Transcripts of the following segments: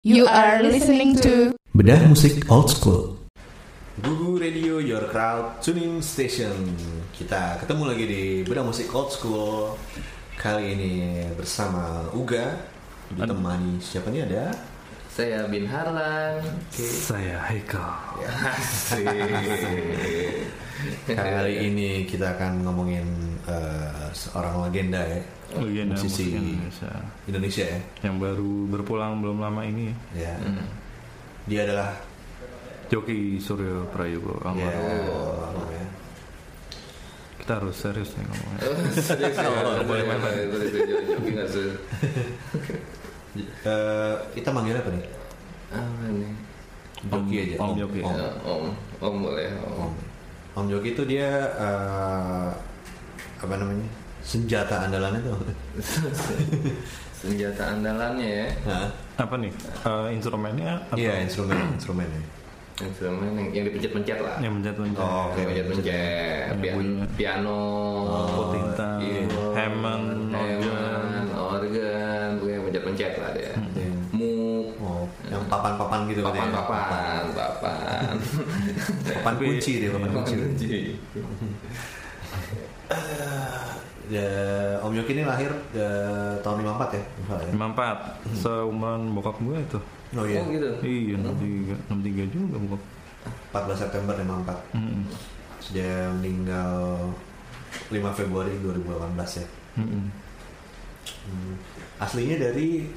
You are listening to Bedah musik old school. Gugu Radio Your Crowd Tuning Station Kita ketemu lagi di Bedah Musik Old School Kali ini bersama Uga Ditemani siapa nih ada? Saya Bin Harlan. Saya Haikal. Kali ini kita akan ngomongin eh, seorang legenda ya Legenda Musisi musik Indonesia Indonesia ya yang baru berpulang belum lama ini Ya Dia adalah Joki Suryo Prayogo ya, almarhum. apa ya, Kita harus serius nih ngomongnya. Serius ya? Oh, boleh, boleh. boleh, boleh. Joki nggak sih? eh, Kita manggilnya apa nih? Apa nih? Joki aja Om Joki. Om. Ya, Om, Om boleh. Om. Om, Om Joki itu dia eh, apa namanya senjata andalannya tuh. Senjata andalannya ya. Hah? Apa nih? Eh, instrumennya atau Iya instrumen instrumennya. Instrumen yang, yang dipencet-pencet lah. yang mencet-mencet? Oh, oke. Pencet-pencet. Yang Pian- bunyinya. piano. Putinta, keyboard, Hammond, Hammond, organ, pokoknya pencet-pencet lah dia. Yang, Muk, oh, yang papan-papan gitu kan ya? papan-papan, papan. Papan kunci dia, papan kunci. Ya, Om Joki ini lahir eh, tahun 54 ya? Misalnya, ya? 54 Seumuran bokap gue itu Oh iya, Oh gitu. Iya 63 63 juga bokap 14 September 54 Mm-mm. Terus Dia meninggal 5 Februari 2018 ya Mm-mm. Hmm. Aslinya dari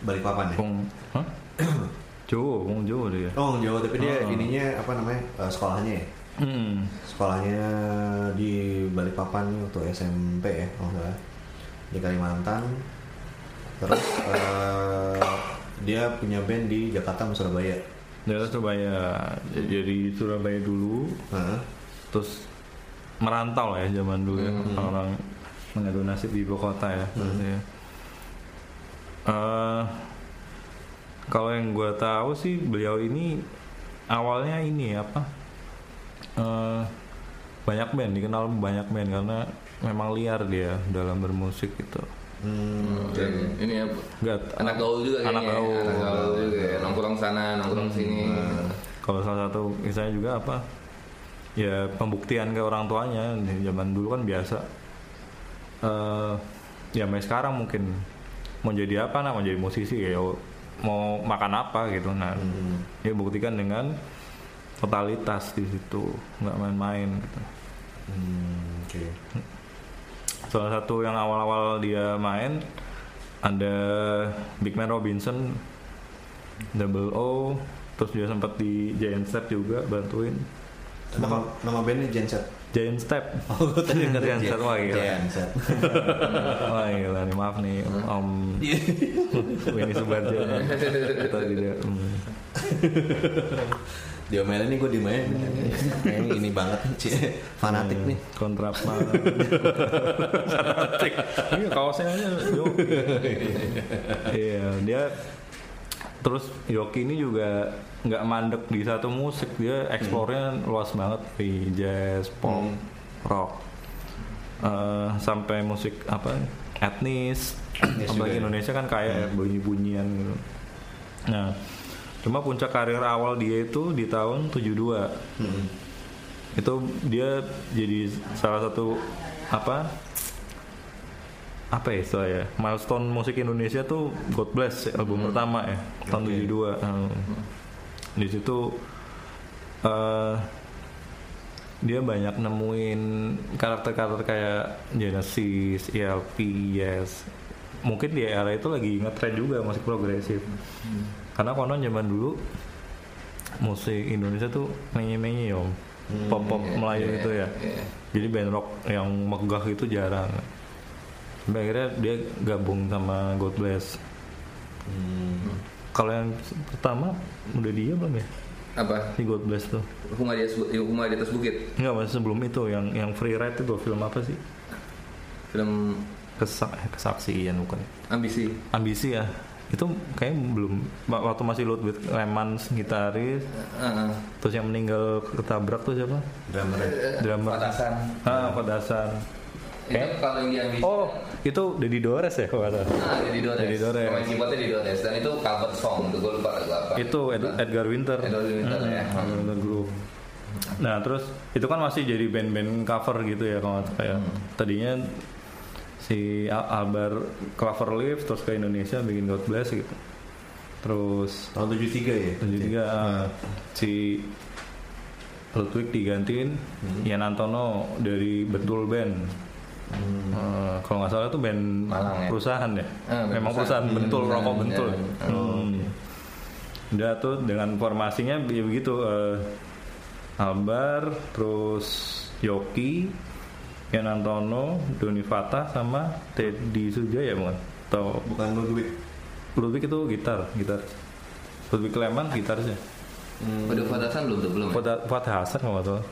Balikpapan ya? Kong Hah? Jawa, Jawa dia Oh, Jawa, tapi dia Oh. ininya apa namanya? eh, sekolahnya ya? Mm. sekolahnya di Balikpapan waktu SMP ya kalau nggak salah. Di Kalimantan. Terus eh, dia punya band di Jakarta sama Surabaya. Daerah Surabaya. Jadi Surabaya dulu. Terus merantau lah ya zaman dulu ya. Orang mengadu nasib di ibu kota ya berarti ya. Eh, Kalau yang gue tahu sih beliau ini Awalnya ini apa eh, Banyak band Dikenal banyak band Karena memang liar dia dalam bermusik gitu Hmm, Dan ini ya Gak, anak gaul juga Anak kayaknya ya. gaul. anak gaul juga ya. nongkrong sana nongkrong sini Kalau salah satu kisahnya juga apa? Ya pembuktian ke orang tuanya di zaman dulu kan biasa. eh ya sampai sekarang mungkin mau jadi apa nah mau jadi musisi ya mau makan apa gitu nah Hmm. dia buktikan dengan totalitas di situ nggak main-main gitu. hmm, oke Salah satu yang awal-awal dia main ada Big Man Robinson, Double O, terus dia sempat di Giant Step juga bantuin. nama nama bandnya Genset Giant Step. oh gue tadi Ingat Giant Step wah gila. Genset Wah gila nih maaf nih Om Winnie Subarjo. Tadi dia. Hmm. diomelin nih gue dimain kayaknya ini banget nih fanatik nih Kontrap banget. Fanatik. Iya kaosnya aja Yoki. Iya dia terus Yoki ini juga nggak mandek di satu musik dia eksplornya luas banget di jazz, pop, rock, Eh, sampai musik apa etnis. Apalagi ya. Indonesia kan kayak ya, bunyi-bunyian gitu. Nah, cuma puncak karir awal dia itu di tahun 72 Hmm. itu dia jadi salah satu apa apa ya istilahnya milestone musik Indonesia tuh God Bless ya, album pertama ya tahun Oke. 72 Hmm. di situ eh, dia banyak nemuin karakter-karakter kayak Genesis, ELP, Yes mungkin di era itu lagi ngetrend juga musik progresif karena konon zaman dulu musik Indonesia tuh menye-menye om. Pop pop Melayu iya, itu ya. iya. jadi band rock yang megah itu jarang. Sampai akhirnya dia gabung sama God Bless. Hmm. kalau yang pertama udah dia belum ya? Apa? Si God Bless tuh. Huma di atas, Huma di atas bukit? Enggak mas sebelum itu yang yang Free Ride itu film apa sih? Film Kesak, eh, kesaksian bukan. Ambisi. Ambisi ya itu kayaknya belum waktu masih Ludwig Lemans gitaris Heeh. terus yang meninggal ketabrak tuh siapa drummer drummer Patasan. ah Padasan Itu kalau yang ambisi. oh itu Dedi Dores ya kalau nggak salah Nah, Dedi Dores. Dedi Dores. Pemain keyboardnya Dedi Dores dan itu cover song tuh gue lupa lagu apa. itu Ed- Edgar Winter Edward Winter ya. Edgar Winter Group nah terus itu kan masih jadi band-band cover gitu ya kalau salah ya tadinya si Al- Albar Cloverleaf terus ke Indonesia bikin God Bless gitu terus Tahun 73 ya? lanjut juga uh, si Ludwig digantiin Ian Antono dari Betul Band Uh, kalau nggak salah itu band Malang ya? perusahaan ya Ah, memang perusahaan. perusahaan bentul Hmm, rokok ya, bentul ya. Hmm. udah tuh dengan formasinya ya begitu uh, Albar terus Yoki Ian Antono Doni Fatah sama Teddy Sujaya bukan atau Bukan Ludwig. Ludwig itu gitar gitar Ludwig Kleman gitarnya Udah Fatasan belum tuh belum. ya? Fuad Fuad Hasan kalau nggak salah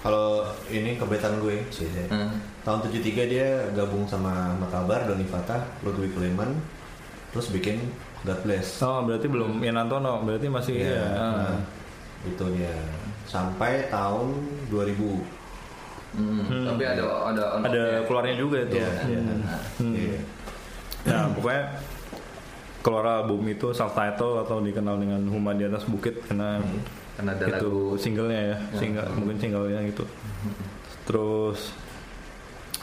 Kalau ini kebetan gue sih. ya. Hmm. Tahun 73 dia gabung sama Makabar, Doni Fatah, Ludwig Leman, terus bikin God Bless. oh berarti belum Ian Antono berarti masih Iya, ya, nah, itu dia. Sampai tahun 2000. Hmm. Tapi ada ada ada keluarnya juga itu Iya, iya. Hmm. Iya. Nah, pokoknya keluar album itu self title atau dikenal dengan Huma di atas bukit karena Karena ada itu lagu singlenya ya, single mungkin singlenya gitu. Terus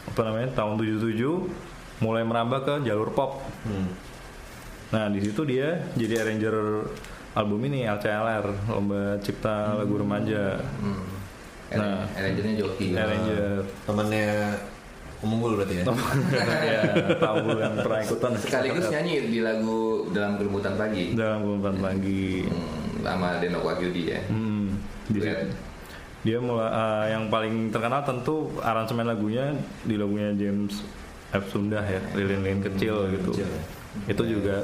apa namanya tahun 77 mulai merambah ke jalur pop. Hmm. Nah di situ dia jadi arranger album ini LCLR Lomba Cipta Lagu Remaja. Hmm. Nah. Arrangernya Joki. Arranger Temennya Umunggul berarti ya? ya tahu yang pernah ikutan Sekaligus nyanyi di lagu dalam kelembutan pagi. dalam kumpulan pagi. Hmm, sama Denok Wahyudi ya. Hmm, dia mulai eh, yang paling terkenal tentu aransemen lagunya di lagunya James F Sundah ya lilin-lilin kecil gitu kecil ya. itu juga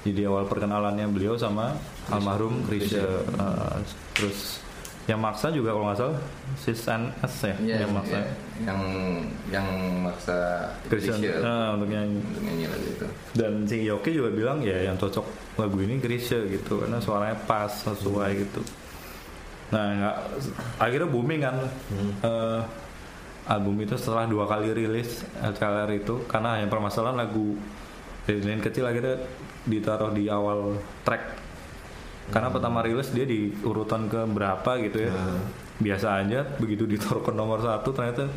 jadi awal perkenalannya beliau sama almarhum Krisya Eh, terus yang maksa juga kalau nggak salah Sis NS ya Iya, yang maksa. iya. yang yang maksa Christian. Chrisye nah, untuk nyanyi. Untuk nyanyi lagu itu. dan si Yoki juga bilang ya yang cocok lagu ini Krisya gitu. Karena suaranya pas sesuai gitu. Nah nggak akhirnya booming kan. Eh, album itu setelah dua kali rilis LCLR itu karena yang permasalahan lagu Lilin kecil akhirnya ditaruh di awal track karena pertama rilis dia di urutan ke berapa gitu ya Hmm. biasa aja begitu ditaruh ke nomor satu ternyata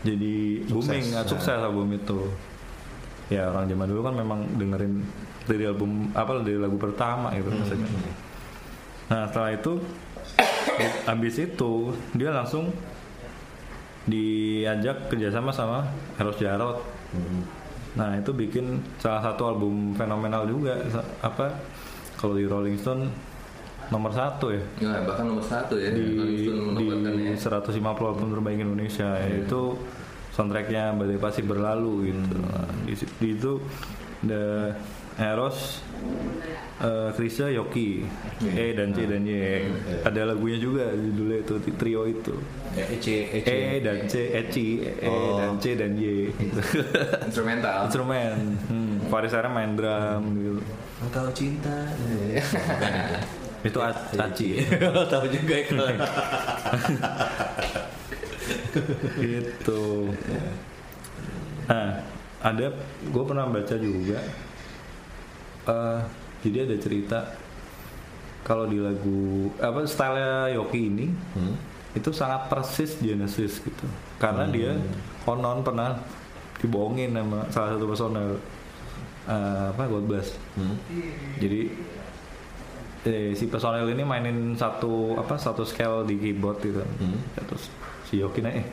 jadi booming Sukses. ah, sukses album itu ya orang zaman dulu kan memang dengerin dari album apa dari lagu pertama gitu maksudnya nah setelah itu habis itu dia langsung diajak kerjasama sama Eros Jarot Hmm. nah itu bikin salah satu album fenomenal juga apa kalau di Rolling Stone nomor satu ya Ya, bahkan nomor satu ya. di, di menempatkannya. 150 album terbaik Indonesia yaitu soundtracknya Badai Pasti Berlalu gitu Nah, di, di itu ada Eros eh Krisya Yoki E dan C dan Y ada lagunya juga judulnya itu trio itu Ya, Ece, Ece. E dan C Eci E Oh. dan C dan Y. Instrumental. instrumen hmm. Faris Arya main drum gitu. Engkau cinta. itu A- Aci. Tahu juga itu. gitu. Nah ada gue pernah baca juga. Eh jadi ada cerita kalau di lagu apa style Yoki ini Hmm. itu sangat persis Genesis gitu. Karena dia konon pernah dibohongin sama salah satu personel eh, apa God Bless Hmm. jadi eh, si personel ini mainin satu apa satu scale di keyboard gitu Hmm. terus si Yoki nanya eh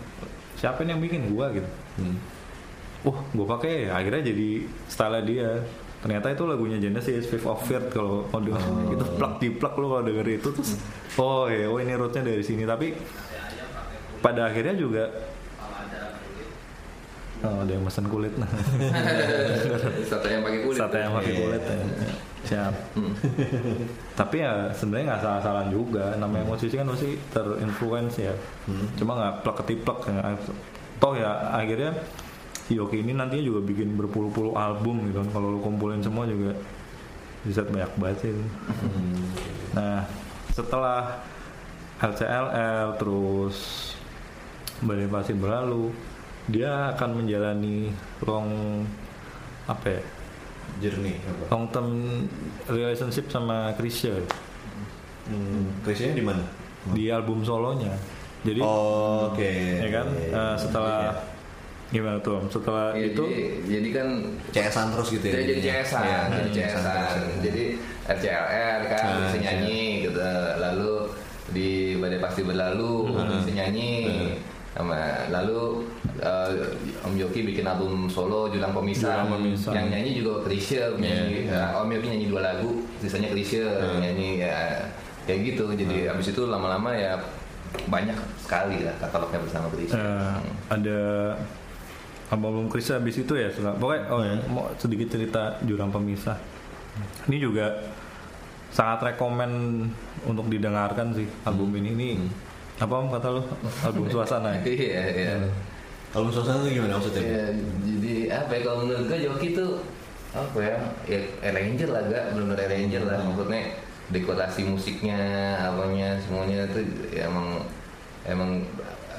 siapa yang bikin gua gitu Hmm. wah gua pakai ya. akhirnya jadi style dia ternyata itu lagunya Genesis Fifth of Fear kalau mau denger itu plak di plak lo kalau denger itu terus oh ya oh ini rootnya dari sini tapi pada akhirnya juga oh, ada yang pesan kulit. Nah Satu yang pakai kulit. sate yang pakai kulit ya. siap. Tapi ya sebenarnya nggak salah-salah juga. Namanya musisi kan pasti terinfluence ya. Cuma nggak plek ketiplek ya. toh ya akhirnya si Yoki ini nantinya juga bikin berpuluh-puluh album gitu kan. Kalau lu kumpulin semua juga bisa banyak banget sih. Nah setelah LCLL terus badai pasti berlalu dia akan menjalani long apa ya Journey apa? long term relationship sama Krisya Hmm, di mana? di album solonya jadi Oh, Oke. ya kan Iya, eh, setelah gimana tuh Om? setelah Iya, itu jadi, jadi kan CS-an terus gitu ya. Jadi CS-an, Iya, jadi CS-an ya. Jadi RCLR kan Ah, bisa nyanyi gitu. Lalu di Badai Pasti Berlalu bisa nyanyi. Sama lalu eh, Om Yoki bikin album solo Julang Pemisah. Julang Pemisah. Yang nyanyi juga Krisya nyanyi. Eh, Om Yoki nyanyi dua lagu, sisanya Krisya nyanyi ya kayak gitu. Jadi abis itu lama-lama ya banyak sekali lah katalognya bersama Krisya. eh, ada album Krisya habis itu ya setelah- pokoknya oh ya mau sedikit cerita jurang pemisah. Ini juga sangat rekomen untuk didengarkan sih album ini. Ini apa om kata lo album suasana ya Iya, iya. Album suasana itu gimana maksudnya? Ya, jadi apa ya kalau menurut gue Yoki tuh apa ya ya arranger lah gak benar-benar arranger lah maksudnya dekorasi musiknya apanya semuanya tuh ya emang emang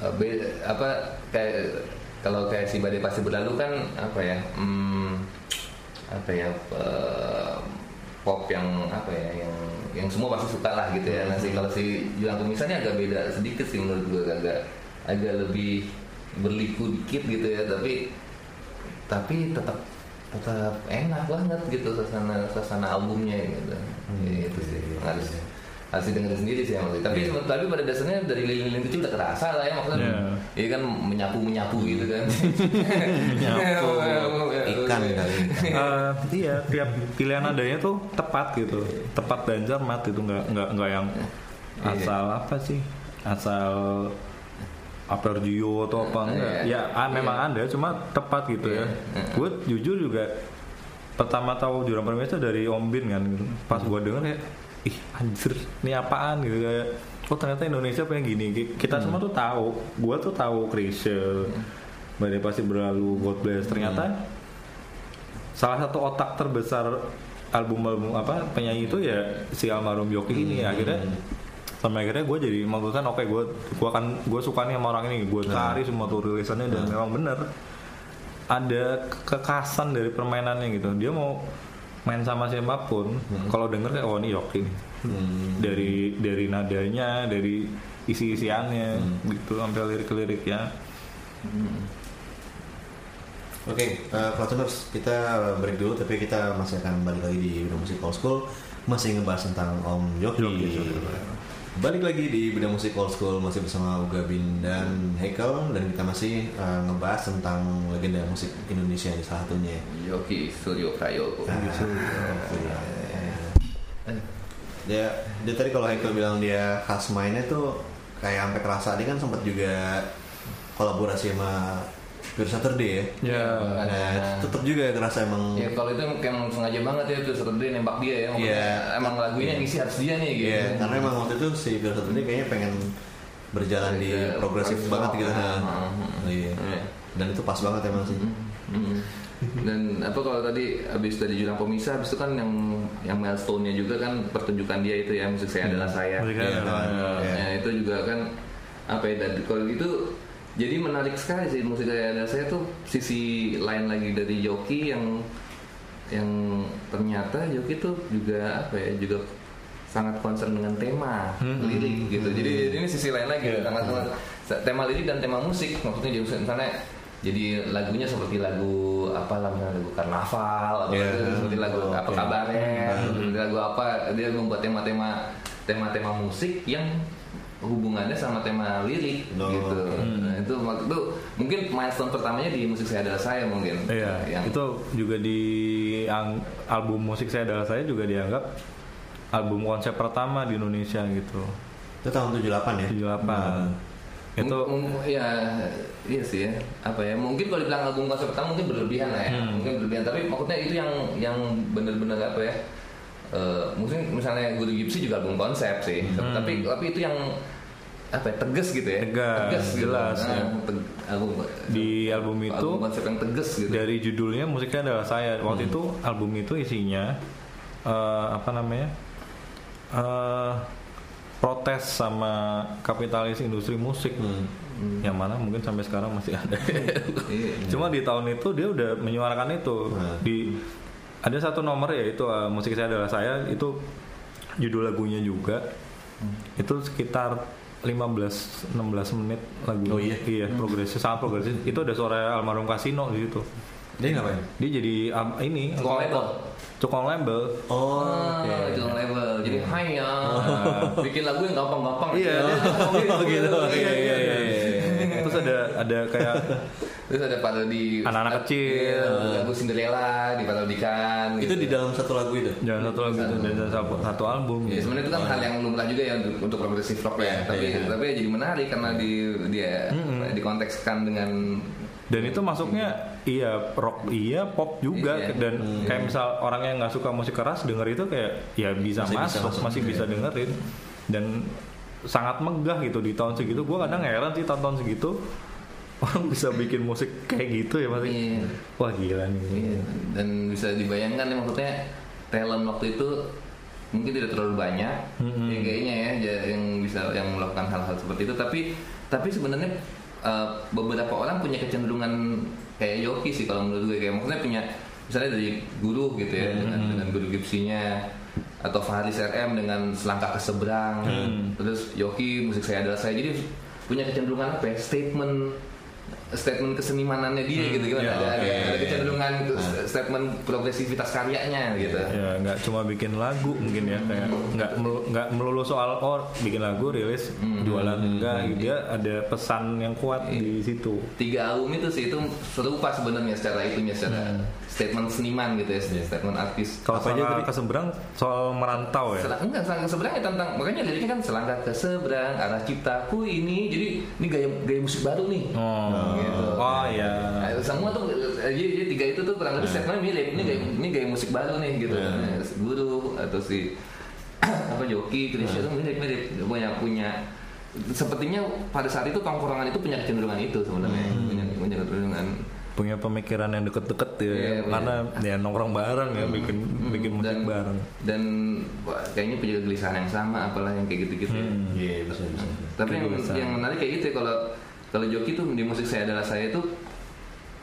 eh, be- apa kayak kalau kayak si badai pasti berlalu kan apa ya hmm, apa ya eh, pop yang apa ya yang yang semua pasti suka lah gitu ya. Nah, si kalau si Julang Pemisahnya agak beda sedikit sih menurut gue agak agak lebih berliku dikit gitu ya, tapi tapi tetap tetap enak banget gitu suasana suasana albumnya gitu. Ya, itu sih harus harus didengar sendiri sih sih. Tapi tapi pada dasarnya dari lilin-lilin kecil udah kerasa lah ya maksudnya. Iya. Iya kan menyapu menyapu gitu kan. Menyapu. Ikan kali. Eh, iya tiap pilihan adanya tuh tepat gitu tepat dan cermat itu nggak nggak nggak yang asal apa sih asal apergio atau apa enggak Iya. ya ah, memang ada cuma tepat gitu ya gue jujur juga pertama tahu jurang permesa dari Om Bin kan pas gue denger ya ih anjir ini apaan gitu kayak oh ternyata Indonesia pengen gini. Ki- kita semua tuh tahu gue tuh tahu Krisya Badai pasti berlalu God bless. Ternyata salah satu otak terbesar album-album apa penyanyi itu ya si almarhum Yoki ini. Akhirnya sampai akhirnya gue jadi memutuskan oke gue gue akan gue suka nih sama orang ini. Gue cari semua tuh rilisannya dan memang bener ada kekasan dari permainannya gitu. Dia mau main sama siapa pun kalau denger kayak oh ini Yoki nih. Dari dari nadanya dari isi-isiannya gitu sampai lirik-liriknya. Oke, eh, Platiners, kita break dulu tapi kita masih akan balik lagi di Bidang Musik Old School. Masih ngebahas tentang Om Yoki. Yoki, Balik lagi di Bidang Musik Old School masih bersama Uga Bin dan Hekel dan kita masih eh, ngebahas tentang legenda musik Indonesia ini salah satunya. Yoki Suryo Prayogo. Dia dia tadi kalau Hekel bilang dia khas mainnya tuh kayak sampai kerasa. Dia kan sempat juga kolaborasi sama Pure Saturday ya. ya Nah, tetap juga kerasa emang Ya kalau itu emang sengaja banget ya tuh Saturday nembak dia ya. Iya. Emang lagunya yang isi harus dia nih gitu. Iya, karena emang waktu itu si Pure Saturday kayaknya pengen berjalan di Iya, progresif banget gitu. Nah, Hmm. Iya. Iya. Dan itu pas banget emang sih. Mm. Dan apa kalau tadi abis dari Jurang Pemisah, abis itu kan yang yang milestone-nya juga kan pertunjukan dia itu ya musik saya adalah saya. Musik Iya, Saya Adalah Saya. iya. Ya, itu juga kan apa ya dan kalau itu jadi menarik sekali sih musik adalah saya tuh sisi lain lagi dari Yoki yang yang ternyata Yoki tuh juga apa ya juga sangat concern dengan tema lirik gitu. Jadi ini sisi lain lagi Iya. sangat tema lirik dan tema musik maksudnya jadi misalnya jadi lagunya seperti lagu apa lah misalnya lagu karnaval atau Iya. itu seperti lagu Oh, apa oke. kabarnya seperti lagu apa dia membuat tema-tema tema-tema musik yang hubungannya sama tema lirik Oh, gitu oke. nah, itu waktu itu mungkin milestone pertamanya di musik saya adalah saya mungkin Iya, yang itu juga di ang- album musik saya adalah saya juga dianggap album konsep pertama di Indonesia gitu. Itu tahun 78 ya. 78. Itu Mung- mung- ya iya sih ya apa ya mungkin kalau dibilang album konsep pertama mungkin berlebihan lah ya Hmm. mungkin berlebihan tapi maksudnya itu yang yang benar-benar apa ya eh, mungkin misalnya Guru Gipsy juga album konsep sih Hmm. tapi tapi itu yang apa ya, tegas gitu ya Tegas, gitu. jelas, Nah, ya. teg- album di album itu album konsep yang tegas gitu dari judulnya musiknya adalah saya. Waktu itu album itu isinya eh, apa namanya? eh protes sama kapitalis industri musik yang mana mungkin sampai sekarang masih ada Iya. cuma di tahun itu dia udah menyuarakan itu Nah. di ada satu nomor ya itu uh, musik saya adalah saya itu judul lagunya juga itu sekitar 15 16 menit lagu Oh iya? iya progresif sangat progresif itu ada suara almarhum Kasino di situ Dia ngapain? dia jadi um, ini Tukang label? tukang label Oh, Ah, oke. jangan level. Jadi hai ya. Bikin lagu yang gampang-gampang. Iya, Oh gitu. Iya iya iya. iya. terus ada ada kayak Terus ada parodi Anak-anak kecil. Iya, lagu Cinderella diparodikan. Itu gitu. di dalam satu lagu itu. jangan satu lagu itu dan satu, satu album Ya, sebenarnya itu kan hal yang lumrah juga ya untuk, untuk progressive rock ya. Tapi iya. tapi ya jadi menarik karena di dia dikontekskan dengan dan itu masuknya iya rock iya pop juga Iya. dan kayak misal orang yang nggak suka musik keras denger itu kayak ya bisa Masih bisa masuk, masuk. masih bisa dengerin dan sangat megah gitu di tahun segitu gue kadang heran sih tahun-tahun segitu orang bisa bikin musik kayak gitu ya pasti Iya. wah gila nih. Iya, dan bisa dibayangkan ya maksudnya talent waktu itu mungkin tidak terlalu banyak. Mm-mm. ya kayaknya ya ja- yang bisa yang melakukan hal-hal seperti itu. Tapi tapi sebenarnya eh, beberapa orang punya kecenderungan kayak Yoki sih kalau menurut gue. Kayak maksudnya punya misalnya dari guru gitu ya dengan dengan guru gipsinya atau Faris RM dengan selangkah ke seberang. Terus Yoki musik saya adalah saya. Jadi punya kecenderungan apa ya statement statement kesenimanannya dia gitu gimana ya, ada, ada, oke. ada kecenderungan ke statement progresivitas karyanya gitu. Ya nggak cuma bikin lagu mungkin ya kayak nggak melu- nggak melulu soal oh bikin lagu rilis jualan enggak gitu dia ada pesan yang kuat di situ. Tiga album itu sih itu serupa sebenarnya secara itunya secara statement seniman gitu ya statement artis. Kalau Apa aja soal tadi? ke seberang soal merantau ya? Selang, enggak selangkah ke seberang ya tentang makanya liriknya kan selangkah ke seberang arah ciptaku ini. Jadi ini gaya gaya musik baru nih. Oh Gitu. oh ya Nah, semua tuh eh, jadi, jadi tiga itu tuh kurang lebih statementnya mirip. Ini gaya ini gaya musik baru nih gitu. Nah, si guru atau si apa joki Krisya itu mirip mirip. Punya punya sepertinya pada saat itu tongkrongan itu punya kecenderungan itu sebenarnya. Punya punya kecenderungan. Punya pemikiran yang deket-deket ya Iya, iya. karena ya nongkrong bareng ya bikin bikin musik dan bareng. dan wah, kayaknya punya kegelisahan yang sama apalah yang kayak gitu-gitu ya. Iya bisa bisa. Tapi yang, yang menarik kayak gitu ya kalau kalau Joki tuh di musik saya adalah saya tuh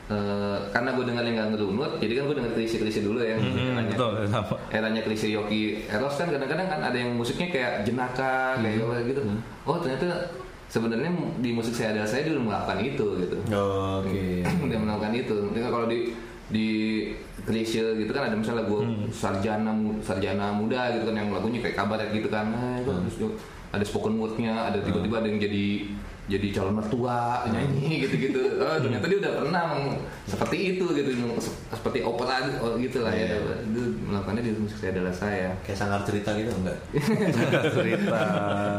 eh, karena gue dengar yang gak ngerunut, jadi kan gue denger klise-klise dulu ya. Hmm, eranya, betul sama eranya klise Yoki Eros kan kadang-kadang kan ada yang musiknya kayak jenaka kayak Hmm. apa gitu. Oh ternyata sebenarnya di musik saya adalah saya udah melakukan itu gitu. Oke. dia melakukan itu. Jadi kalau di di klise gitu kan ada misalnya lagu Hmm. sarjana sarjana muda gitu kan yang lagunya kayak kabaret gitu kan. Nah, itu Hmm. terus juga ada spoken wordnya, ada tiba-tiba ada yang jadi jadi calon mertua nyanyi gitu-gitu. Oh, ternyata dia udah pernah meng- seperti itu gitu, se- seperti opera oh, gitu lah ya. Iya. Itu melakukannya di musik saya adalah saya. Kayak sanggar cerita gitu enggak? cerita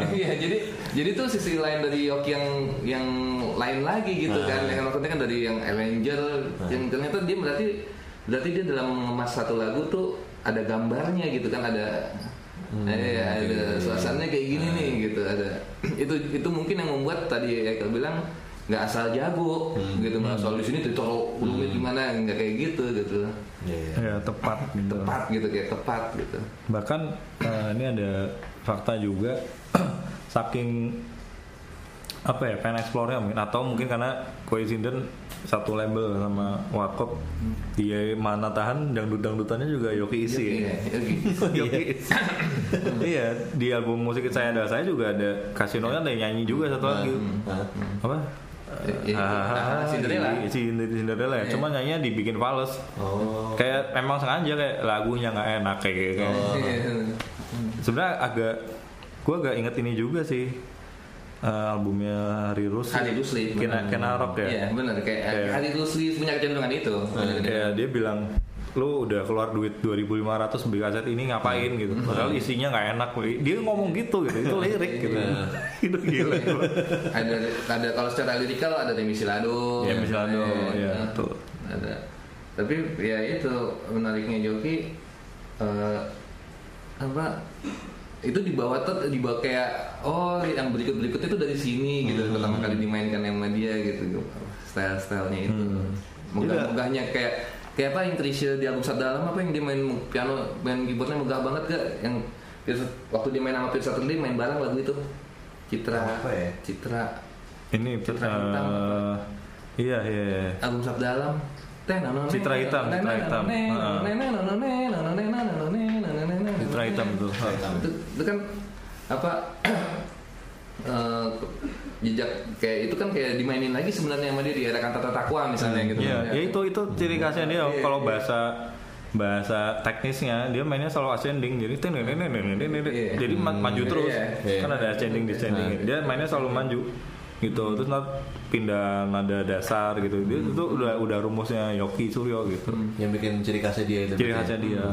Iya, jadi jadi tuh sisi lain dari Yoki yang yang lain lagi gitu Ah. kan. Yang maksudnya kan dari yang Avenger yang ternyata dia berarti berarti dia dalam mengemas satu lagu tuh ada gambarnya gitu kan ada eh, ada suasananya kayak gini nih gitu ada itu itu mungkin yang membuat tadi ya bilang nggak asal jago gitu nggak asal di sini ditaruh rumit gimana nggak kayak gitu gitu Iya. iya. ya tepat gitu. tepat gitu kayak tepat gitu bahkan eh, ini ada fakta juga saking apa ya pengen explore mungkin atau mungkin karena coincident satu label sama Warkop dia mana tahan dangdut dangdutannya juga Yoki isi Iya, Yoki. Yoki isi. iya di album musik saya ada saya juga ada kasinonya ada yang nyanyi juga satu lagi Hah? apa Iya, Cinderella. Cinderella, ya. Cuma nyanyinya dibikin fals. Oh. Kayak emang sengaja kayak lagunya nggak enak kayak gitu. Iya. Sebenarnya agak gue agak inget ini juga sih eh, albumnya Hari Rusli. Hari Rusli, Kena. Kena Rock ya. Iya benar kayak Kayak- Hari Rusli punya kecenderungan itu. Kayak dia bilang lu udah keluar duit 2500 beli kaset ini ngapain gitu padahal isinya nggak enak dia ngomong gitu gitu itu lirik gitu itu gila ada ada kalau secara lirikal ada Demi Silado. Ya, Misilado, Eh, ya, eh, betul. Ada. Tapi ya itu menariknya Joki eh, apa itu dibawa tuh dibawa kayak oh yang berikut berikut itu dari sini gitu pertama kali dimainkan sama dia gitu style stylenya itu megah megahnya kayak kayak apa yang Krisya di album Dalam apa yang dia main piano main keyboardnya megah banget gak yang waktu dia main sama Pirsa Turli main bareng lagu itu Citra Apa ya? Citra Ini Citra hitam eh, iya iya. iya. album Sabda Alam Citra hitam, Citra hitam. Citra hitam itu. itu, itu kan apa eh, jejak kayak itu kan kayak dimainin lagi sebenarnya sama dia di era kantata takwa misalnya gitu. Iya, ya itu itu ciri khasnya dia. Iya, kalau iya. bahasa bahasa teknisnya dia mainnya selalu ascending jadi tin- Iya. jadi ma- maju terus. Iya. kan ada ascending descending. Dia mainnya selalu maju gitu. Terus ntar pindah nada dasar gitu. Dia itu udah udah rumusnya Yoki Suryo gitu. Yang bikin ciri khasnya dia itu. ciri berarti. khasnya dia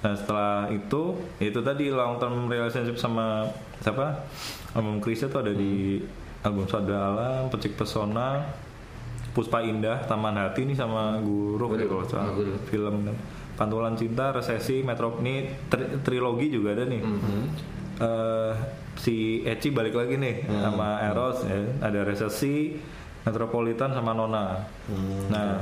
nah setelah itu itu tadi long term relationship sama siapa? Album Krisya tuh ada di album Sada Alam Pecik Pesona Puspa Indah Taman Hati ini sama Guru kalau salah. film kan. Pantulan Cinta Resesi Metro ini tri- trilogi juga ada nih. Eh, si Eci balik lagi nih sama Eros ya. ada Resesi Metropolitan sama Nona. Nah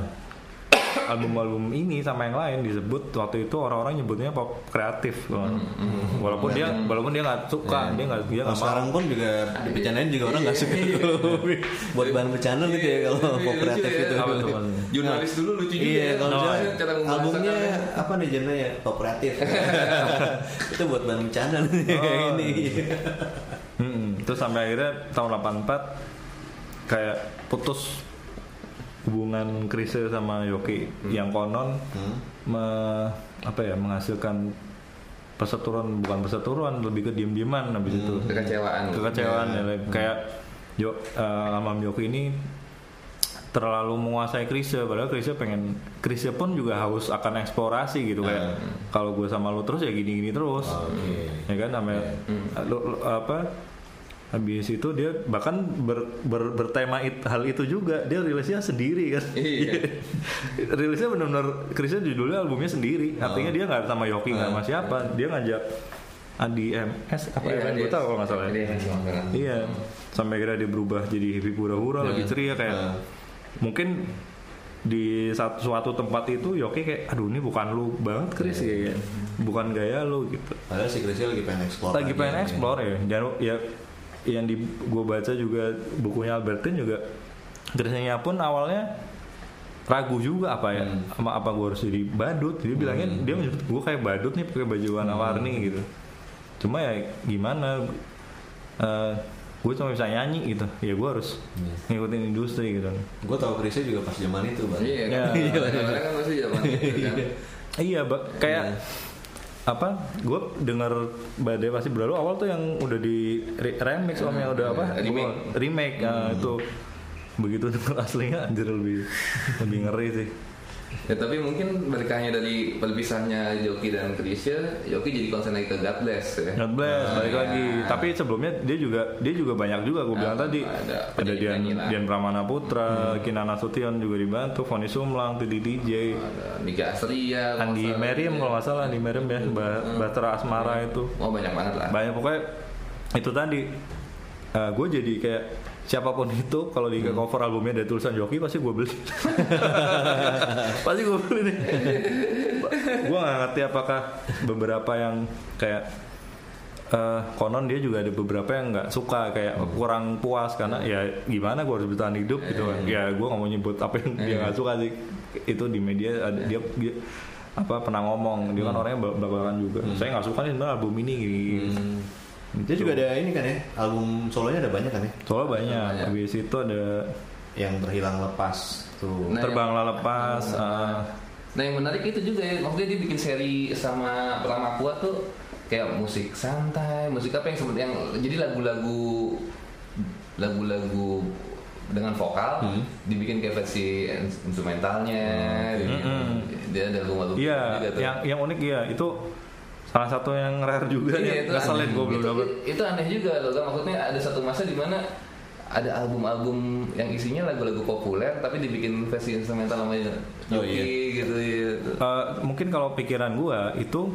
album-album ini sama yang lain disebut waktu itu orang-orang nyebutnya pop kreatif loh. walaupun dia walaupun dia nggak suka dia nggak dia nggak mau sekarang pun juga dibicarain juga orang nggak suka kalau buat bahan bercanda gitu ya kalau Iya, pop kreatif itu. Apa tuh, maksudnya? jurnalis dulu lucu juga Iya, ya. kalau albumnya ya. apa nih genrenya pop kreatif. itu buat bahan bercanda nih kayak Oh. ini. Mm-mm. terus sampai akhirnya tahun 84 kayak putus hubungan Krisye sama Yoki yang konon me- apa ya menghasilkan perseteruan bukan perseteruan lebih ke diem-dieman habis itu. kekecewaan. Kekecewaan ya, like, kayak yo eh, Amam Yoki ini terlalu menguasai Krisye padahal Krisye pengen Krisye pun juga haus akan eksplorasi gitu kayak kalau gue sama lu terus ya gini-gini terus. Oke. ya kan namanya lu- lu- apa habis itu dia bahkan ber, ber- bertema it- hal itu juga. Dia rilisnya sendiri kan? Iya. rilisnya benar-benar Krisnya judulnya albumnya sendiri. Artinya dia nggak sama Yoki nggak sama siapa. Dia ngajak Adi MS apa ya? Gue tahu kalau nggak salah ya. Iya. Iya, sampai kira dia berubah jadi hippie hura-hura lebih ceria kayak mungkin di satu suatu tempat itu Yoki kayak aduh ini bukan lu banget Chris ya, bukan gaya lu gitu. Padahal si Krisya lagi pengen explore. Lagi pengen nih. explore ya, jangan ya yang di gue baca juga bukunya Albertin juga Chrisnya pun awalnya ragu juga apa ya sama apa gue harus jadi badut. Dia bilangnya dia menyebut gue kayak badut nih pakai baju warna-warni gitu. Cuma ya gimana eh gue cuma bisa nyanyi gitu. Ya gue harus ngikutin industri gitu. Gue tau Krisya juga pas zaman itu, Bang. Iya, Ya. kadang-kadang kan pasti zaman itu kan. iya kayak apa? Gue denger badai pasti berlalu. Awal tuh yang udah di re- remix om yang udah apa? Remake. remake. Ya, itu. Begitu denger aslinya anjir lebih lebih ngeri sih Ya tapi mungkin berkahnya dari perpisahnya Joki dan Krisya, Joki jadi konsen lagi ke God Bless ya. God bless balik ya. lagi tapi sebelumnya dia juga dia juga banyak juga gue bilang Ah, tadi ada ada Dian. Dian Pramana Putra Kinana Sution juga dibantu Foni Sumlang Titi DJ Ada Nika Astria, Andi. Meriam kalau nggak salah Andi Meriam ya Ba- Bahtera Asmara itu Oh banyak banget lah. banyak pokoknya itu tadi gue jadi kayak siapa pun itu kalau di cover albumnya ada tulisan Joki pasti gue beli. Pasti gue beli nih gue nggak ngerti apakah beberapa yang kayak eh, konon dia juga ada beberapa yang nggak suka kayak kurang puas karena ya gimana gue harus bertahan hidup gitu kan. Ya gue nggak mau nyebut apa yang dia nggak suka sih. Itu di media ada dia, dia apa pernah ngomong. Dia kan orangnya balakan juga. Saya nggak suka nih sebenarnya album ini gini, gini. Dia juga ada ini kan ya, album solonya ada banyak kan ya, Soalnya banyak. Banyak. Habis itu ada yang terhilang lepas tuh. Nah, terbanglah lepas. ah, Nah yang menarik itu juga ya, maksudnya dia bikin seri sama Prama Kuat tuh kayak musik santai, musik apa yang seperti yang jadi lagu-lagu lagu-lagu dengan vokal Hmm. dibikin kayak versi ins- instrumentalnya, dibikin- Mm-mm. dia ada lagu-lagu Hmm. Iya, juga tuh. yang yang unik ya itu salah satu yang rare juga Iya, nih. Ngeselin gue belum itu, dapet. itu aneh juga loh, kan? maksudnya ada satu masa di mana ada album-album yang isinya lagu-lagu populer tapi dibikin versi instrumental sama Oh, Yoki iya. gitu ya. Eh, mungkin kalau pikiran gua itu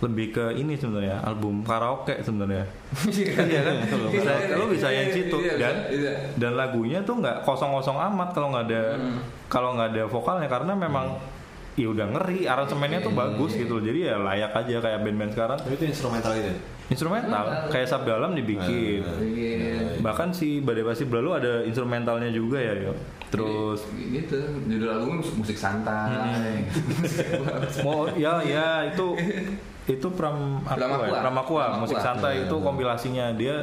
lebih ke ini sebenarnya album karaoke sebenarnya. iya kan? Bisa, lo bisa yang situ Iya, dan iya. dan lagunya tuh nggak kosong-kosong amat kalau nggak ada Hmm. kalau nggak ada vokalnya karena memang ya udah ngeri aransemennya tuh bagus gitu loh. jadi ya layak aja kayak band-band sekarang Tapi itu instrumental gitu. instrumental kayak sub dalam dibikin Iya. bahkan si badai pasti berlalu ada instrumentalnya juga ya yo terus gitu judul albumnya musik, santai mau ya ya itu itu pram Aqua, Pramakua. ya? Pramakua, Pramakua. musik santai Ya, itu ya. kompilasinya dia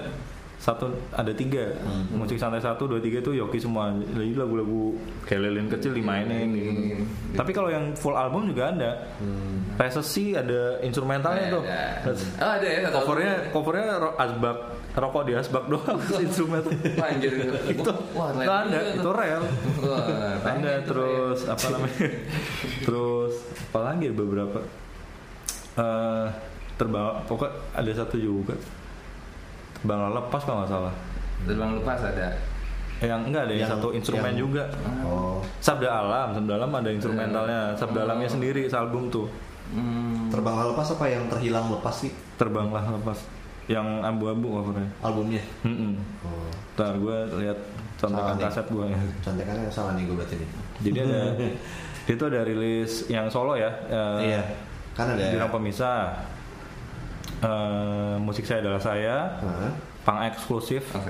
satu ada tiga. Musik santai satu dua tiga itu Yoki semua. Jadi lagu-lagu kayak lilin kecil dimainin gitu. tapi kalau yang full album juga ada. Resesi ada instrumentalnya tuh. Ada. oh ada ya satu covernya covernya ro- asbak rokok di asbak doang instrumen. Album. Anjir itu wah itu ada itu rel. Wah, ada tuh, terus apa namanya? Terus apa lagi ya beberapa? Eh terbang pokok ada satu juga terbang lepas kalau nggak salah. Ya. terbang lepas ada. Yang enggak ada yang, Yang- satu instrumen yang- juga. Oh, Sabda Alam Sabda Alam ada instrumentalnya. Sabda Alamnya sendiri sealbum tuh. Hmm. terbang lepas apa yang terhilang lepas sih? Terbanglah lepas. Yang abu-abu covernya albumnya? Mm-mm. Oh, Ntar gue lihat contekan kaset gue contekannya salah nih gue berarti nih. jadi ada dia tuh ada rilis yang solo ya eh, Iya, kan ada. Jurang pemisah Eh, musik saya adalah saya Hah? pang eksklusif pang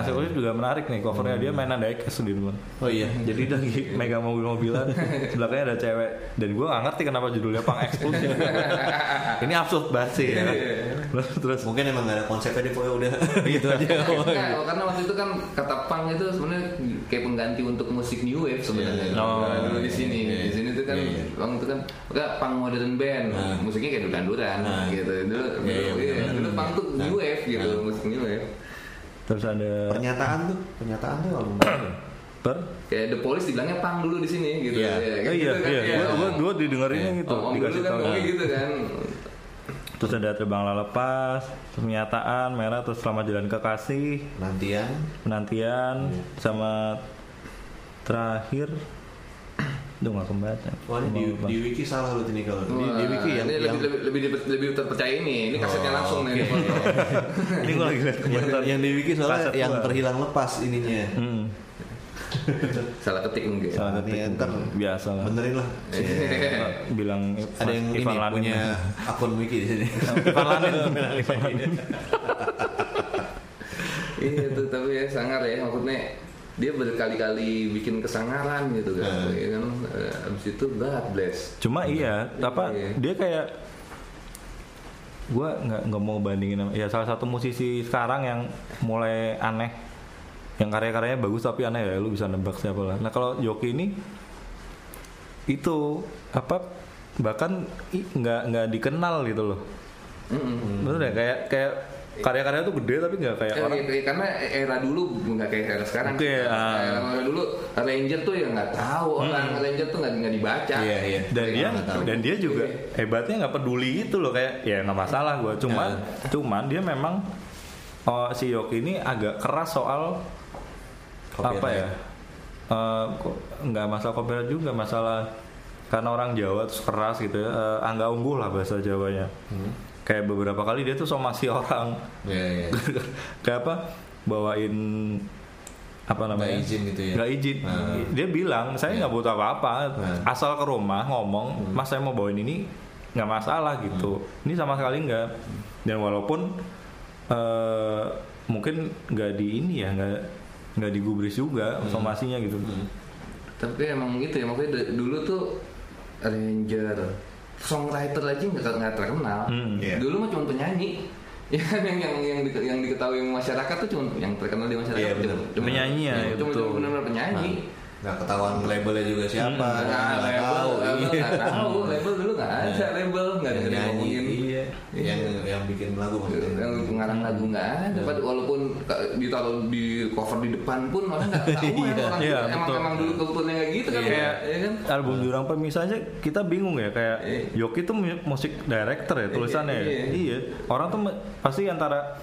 eksklusif juga menarik nih covernya dia mainan diecast di depan Oh iya. jadi lagi megang mobil-mobilan belakangnya ada cewek dan gue gak ngerti kenapa judulnya pang eksklusif ini absurd banget sih ya. terus terus Mungkin emang gak ada konsepnya dia pokoknya udah gitu aja. Enggak, karena waktu itu kan kata punk itu sebenarnya kayak pengganti untuk musik new wave sebenarnya. Iya, iya. Oh. Nah, dulu di sini, Iya, di sini kan iya, iya. punk itu kan enggak punk modern band, Nah. musiknya kayak duran-duran Nah. gitu. Dulu Iya, iya, dulu, iya, benar. dulu punk tuh Nah. new wave gitu, Nah. musik new wave. terus ada Pernyataan tuh, pernyataan tuh album. per Kayak The Police dibilangnya punk dulu di sini gitu. Iya. Ya, oh kayak iya gitu kan, iya iya. gue gue gue didengerinnya Iya. gitu Oh, om dikasih dulu kan tahu ngomongnya gitu kan. terus ada terbang lepas pernyataan merah terus selamat jalan kekasih Nantian. penantian Iya. sama terakhir Duh gak kebaca Wah ini di, di wiki salah lu ini kalau di, di wiki yang, ini yang lebih, lebih, lebih, lebih terpercaya ini. Ini kasetnya Oh, langsung nih. oke. ini gue lagi liat yang, komentar yang di wiki soalnya Kaset yang gua. terhilang lepas ininya. Hmm, Salah ketik mungkin. salah ketik ini ntar biasa lah Benerin lah. bilang Ada yang ini Ivan Lanin punya akun wiki di sini. Ivan Lanin Ivan Lanin iya tuh tapi ya sangar ya maksudnya dia berkali-kali bikin kesangaran gitu kan, Hmm. ya kan Eh, abis itu God bless. cuma iya apa Iya. dia kayak gue nggak nggak mau bandingin sama- ya salah satu musisi sekarang yang mulai aneh yang karya-karyanya bagus tapi aneh ya lu bisa nebak siapa lah nah kalau Yoki ini itu apa bahkan nggak nggak dikenal gitu loh Mm-mm. bener ya kayak kayak karya-karya tuh gede tapi nggak kayak Ya, orang ya, karena era dulu nggak kayak era sekarang. Oke, ah. Era, era dulu Ranger tuh ya nggak tahu orang Ranger tuh nggak dibaca. Iya, iya. dan dia nggak tahu. dan dia juga hebatnya nggak peduli itu loh kayak ya nggak masalah gue cuman cuman dia memang oh, si Yoki ini agak keras soal Copyright. apa ya Eh, kok nggak masalah copyright juga masalah karena orang Jawa terus keras gitu ya eh, angga ungguh lah bahasa Jawanya kayak beberapa kali dia tuh somasi orang. Iya, iya. kayak apa? Bawain apa namanya? Nggak izin gitu ya? nggak izin. Nah. dia bilang saya nggak butuh apa-apa. Nah. asal ke rumah ngomong mas saya mau bawain ini nggak masalah gitu. Ini sama sekali nggak. Dan walaupun eh, mungkin nggak di ini ya nggak nggak digubris juga somasinya gitu. Tapi emang gitu ya maksudnya dulu tuh Ranger songwriter aja nggak nggak terkenal. Hmm, iya. Dulu mah cuma penyanyi. Ya kan yang yang yang, di- yang diketahui masyarakat tuh cuma yang terkenal di masyarakat. Iya, benar. cuma- cuma- Penyanyi ya, cuma- Cuma betul. cuma benar-benar penyanyi. Nggak ketahuan labelnya juga siapa. Hmm. Nah, nggak label, tahu. label Iya. nggak tahu, label dulu nggak ada label, nggak ada Yang yang iya. Yang yang bikin lagu maksudnya. yang pengarang lagu nggak ada Pad- walaupun ka- ditaruh di cover di depan pun orang nggak tahu Iya, emang, orang iya, emang, betul. emang dulu kebetulannya kayak gitu kan Iya. ya kan album Jurang Pemisah aja kita bingung ya kayak Iya. Yoki tuh mu- musik director ya tulisannya ya. Iya. iya orang tuh pasti antara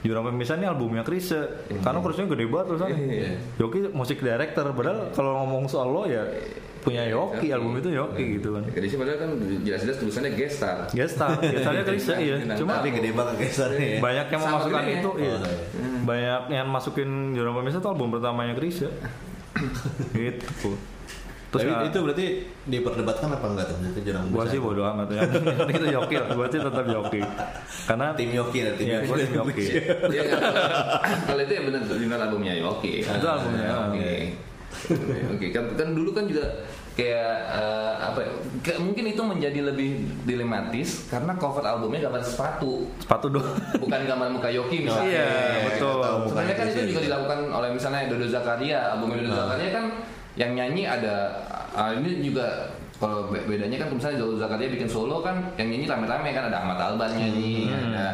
Jurang Pemisah ini albumnya Krise karena Krise gede banget tulisannya Iya. Yoki musik director padahal kalau ngomong soal lo ya punya Yoki album itu Yoki gitu kan Jadi sih padahal kan jelas-jelas tulisannya gestar Gestar, gestarnya Krise iya cuma Tapi gede banget gesernya ya. banyak yang Sama memasukkan gede ya? itu iya. Oh, iya. banyak yang masukin Jurang Pemisah itu album pertamanya Krise gitu Terus Tapi itu berarti diperdebatkan apa enggak tuh? Itu jarang Gua sih bodo amat ya. itu Yoki lah, gua sih tetap Yoki. Karena tim Yoki tim Iya, Yoki. gua tim Yoki. Iya, kalau- kalau itu ya benar benar albumnya Yoki. Itu albumnya, Oke. Oke, kan, kan dulu kan juga kayak eh, apa ya, kayak mungkin itu menjadi lebih dilematis karena cover albumnya gambar sepatu sepatu doang. bukan gambar muka Yoki misalnya Iya, Iya, betul. sebenarnya kan itu Bukan juga dilakukan oleh misalnya Dodo Zakaria album Dodo Ah. Zakaria kan yang nyanyi ada ah, ini juga kalau be- bedanya kan misalnya Dodo Zakaria bikin solo kan yang nyanyi rame-rame kan ada Ahmad Albar nyanyi Hmm. ada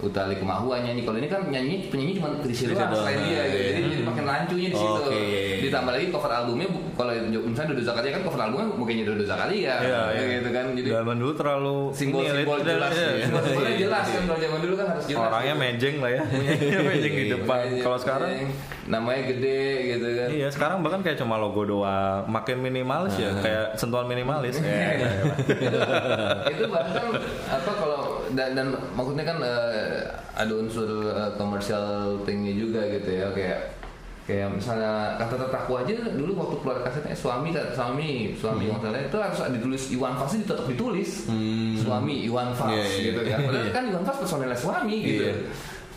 Utali Kemahua nyanyi. Kalau ini kan nyanyi penyanyi cuma Chrisye Chrisye doang. doang. selain dia gitu. jadi, jadi makin lancunya di situ. Oke. ditambah lagi cover albumnya bu- kalau misalnya Dodo Zakaria kan cover albumnya mukanya Dodo Zakaria. Iya, iya. gitu kan. Jadi Zaman dulu terlalu simbol-simbol jelas. iya, ya. simbol-simbolnya jelas kan kalau zaman dulu kan harus jelas Orangnya mejeng lah ya, mejeng di depan. Iya, Kalau sekarang namanya gede gitu kan. Iya sekarang bahkan kayak cuma logo doang, makin minimalis ya, kayak sentuhan minimalis. Iya. itu bahkan apa kalau dan, dan maksudnya kan eh, ada unsur eh, commercial thingnya juga gitu ya kayak kayak misalnya kata tataku aja dulu waktu keluar kasetnya suami suami suami Hmm. salah itu harus ditulis Iwan Fals itu tetap ditulis. Suami Iwan Fals Iya, iya, gitu kan. Padahal kan Iwan Fals personilnya suami gitu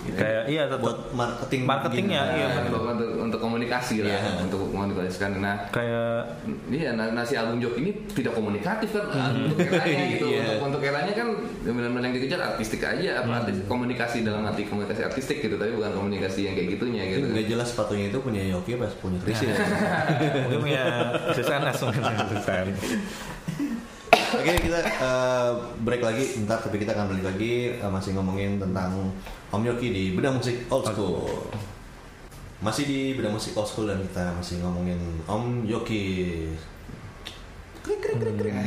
Kayak iya tetap buat marketing Marketingnya, gini. iya, Nah, betul. untuk, untuk, untuk komunikasi lah Iya. untuk komunikasikan nah kayak Iya, nah, nasi album Jok ini tidak komunikatif kan untuk eranya gitu. Iya. Untuk untuk eranya kan benar-benar yang dikejar artistik aja, apa artis komunikasi dalam arti komunikasi artistik gitu, tapi bukan komunikasi yang kayak gitunya gitu. Nggak jelas sepatunya itu punya Yoki apa punya Chrisye. mungkin punya mungkin CSN. Oke kita eh, break lagi bentar tapi kita akan balik lagi eh, masih ngomongin tentang Om Yoki di Beda Musik Old School. Masih di Beda Musik Old School dan kita masih ngomongin Om Yoki. Krik krik krik krik. Nah,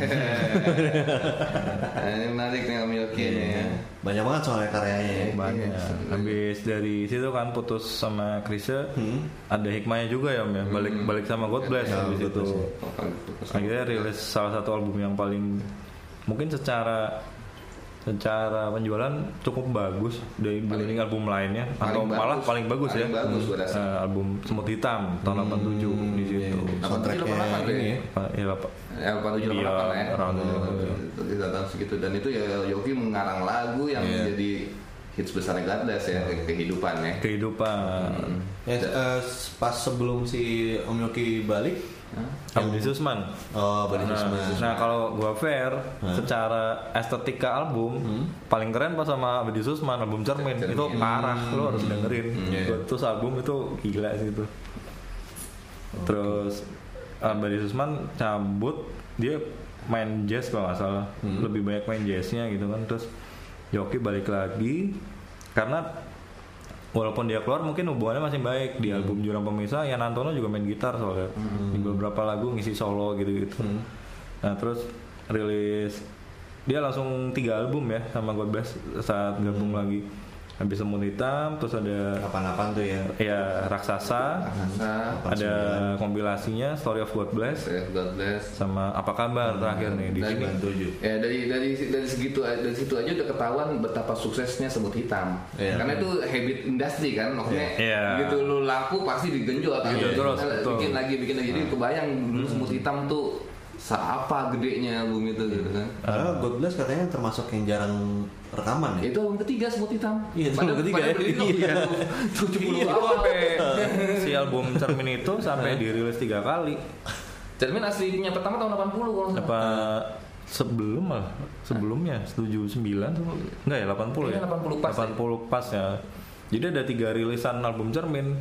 ini menarik nih Om Yoki Iya. ya. Banyak banget soalnya karyanya. ya. banyak. Habis dari situ kan putus sama Krisya, Hmm. ada hikmahnya juga ya Om ya. Balik balik sama God Bless Ya, habis itu. Akhirnya rilis salah satu album yang paling mungkin secara secara penjualan cukup bagus dari dibanding album lainnya atau paling malah bagus. paling bagus Paling ya. bagus rasa. Eh, album Semut Hitam tahun 87 di situ. Iya, Soundtracknya 88 ini ya. Apa- ya, apa- Ya, 87 Iya, 88 ya. itu datang segitu dan itu ya Yoki mengarang lagu yang Iya. menjadi hits besar Gardas ya, ke- kehidupan ya. kehidupan. Ya, eh, pas sebelum si Om Yoki balik, Abdi Susman. oh balik Nah, Susman. nah, kalau gua fair Hah? secara estetika album paling keren pas sama Abdi Susman album Cermin Cermin. itu parah lo harus dengerin. Iya. Buat terus album itu gila sih itu. Terus Abdi Susman cabut dia main jazz kalau nggak salah lebih banyak main jazznya gitu kan terus Yoki balik lagi karena walaupun dia keluar mungkin hubungannya masih baik. Di album Jurang Pemisah Yan Antono juga main gitar soalnya. Di beberapa lagu ngisi solo gitu gitu nah terus rilis dia langsung tiga album ya sama God Bless saat gabung lagi habis semut hitam terus ada Kapan-kapan tuh ya. ya raksasa Masa, ada kompilasinya Story of God Bless God bless. sama apa kabar terakhir nih di sini 97. Ya dari dari dari segitu dari situ aja udah ketahuan betapa suksesnya semut hitam. Iya. Karena itu habit industri kan maksudnya. Iya. Gitu lu laku pasti digenjot kan. Iya, terus, betul. bikin lagi bikin lagi. Jadi kebayang dulu semut hitam tuh seapa gedenya album itu gitu kan. Padahal God Bless katanya termasuk yang jarang rekaman ya. Itu album ketiga semut hitam. Iya, itu Padahal- album ketiga ya. berdiri Iya. tuh 70 itu awal. sampai si album Cermin itu sampai dirilis tiga kali Cermin aslinya pertama tahun 80 kalau apa sebelum lah sebelumnya 79 enggak ya 80 ya Iya, 80 pas 80 pas ya jadi ada tiga rilisan album cermin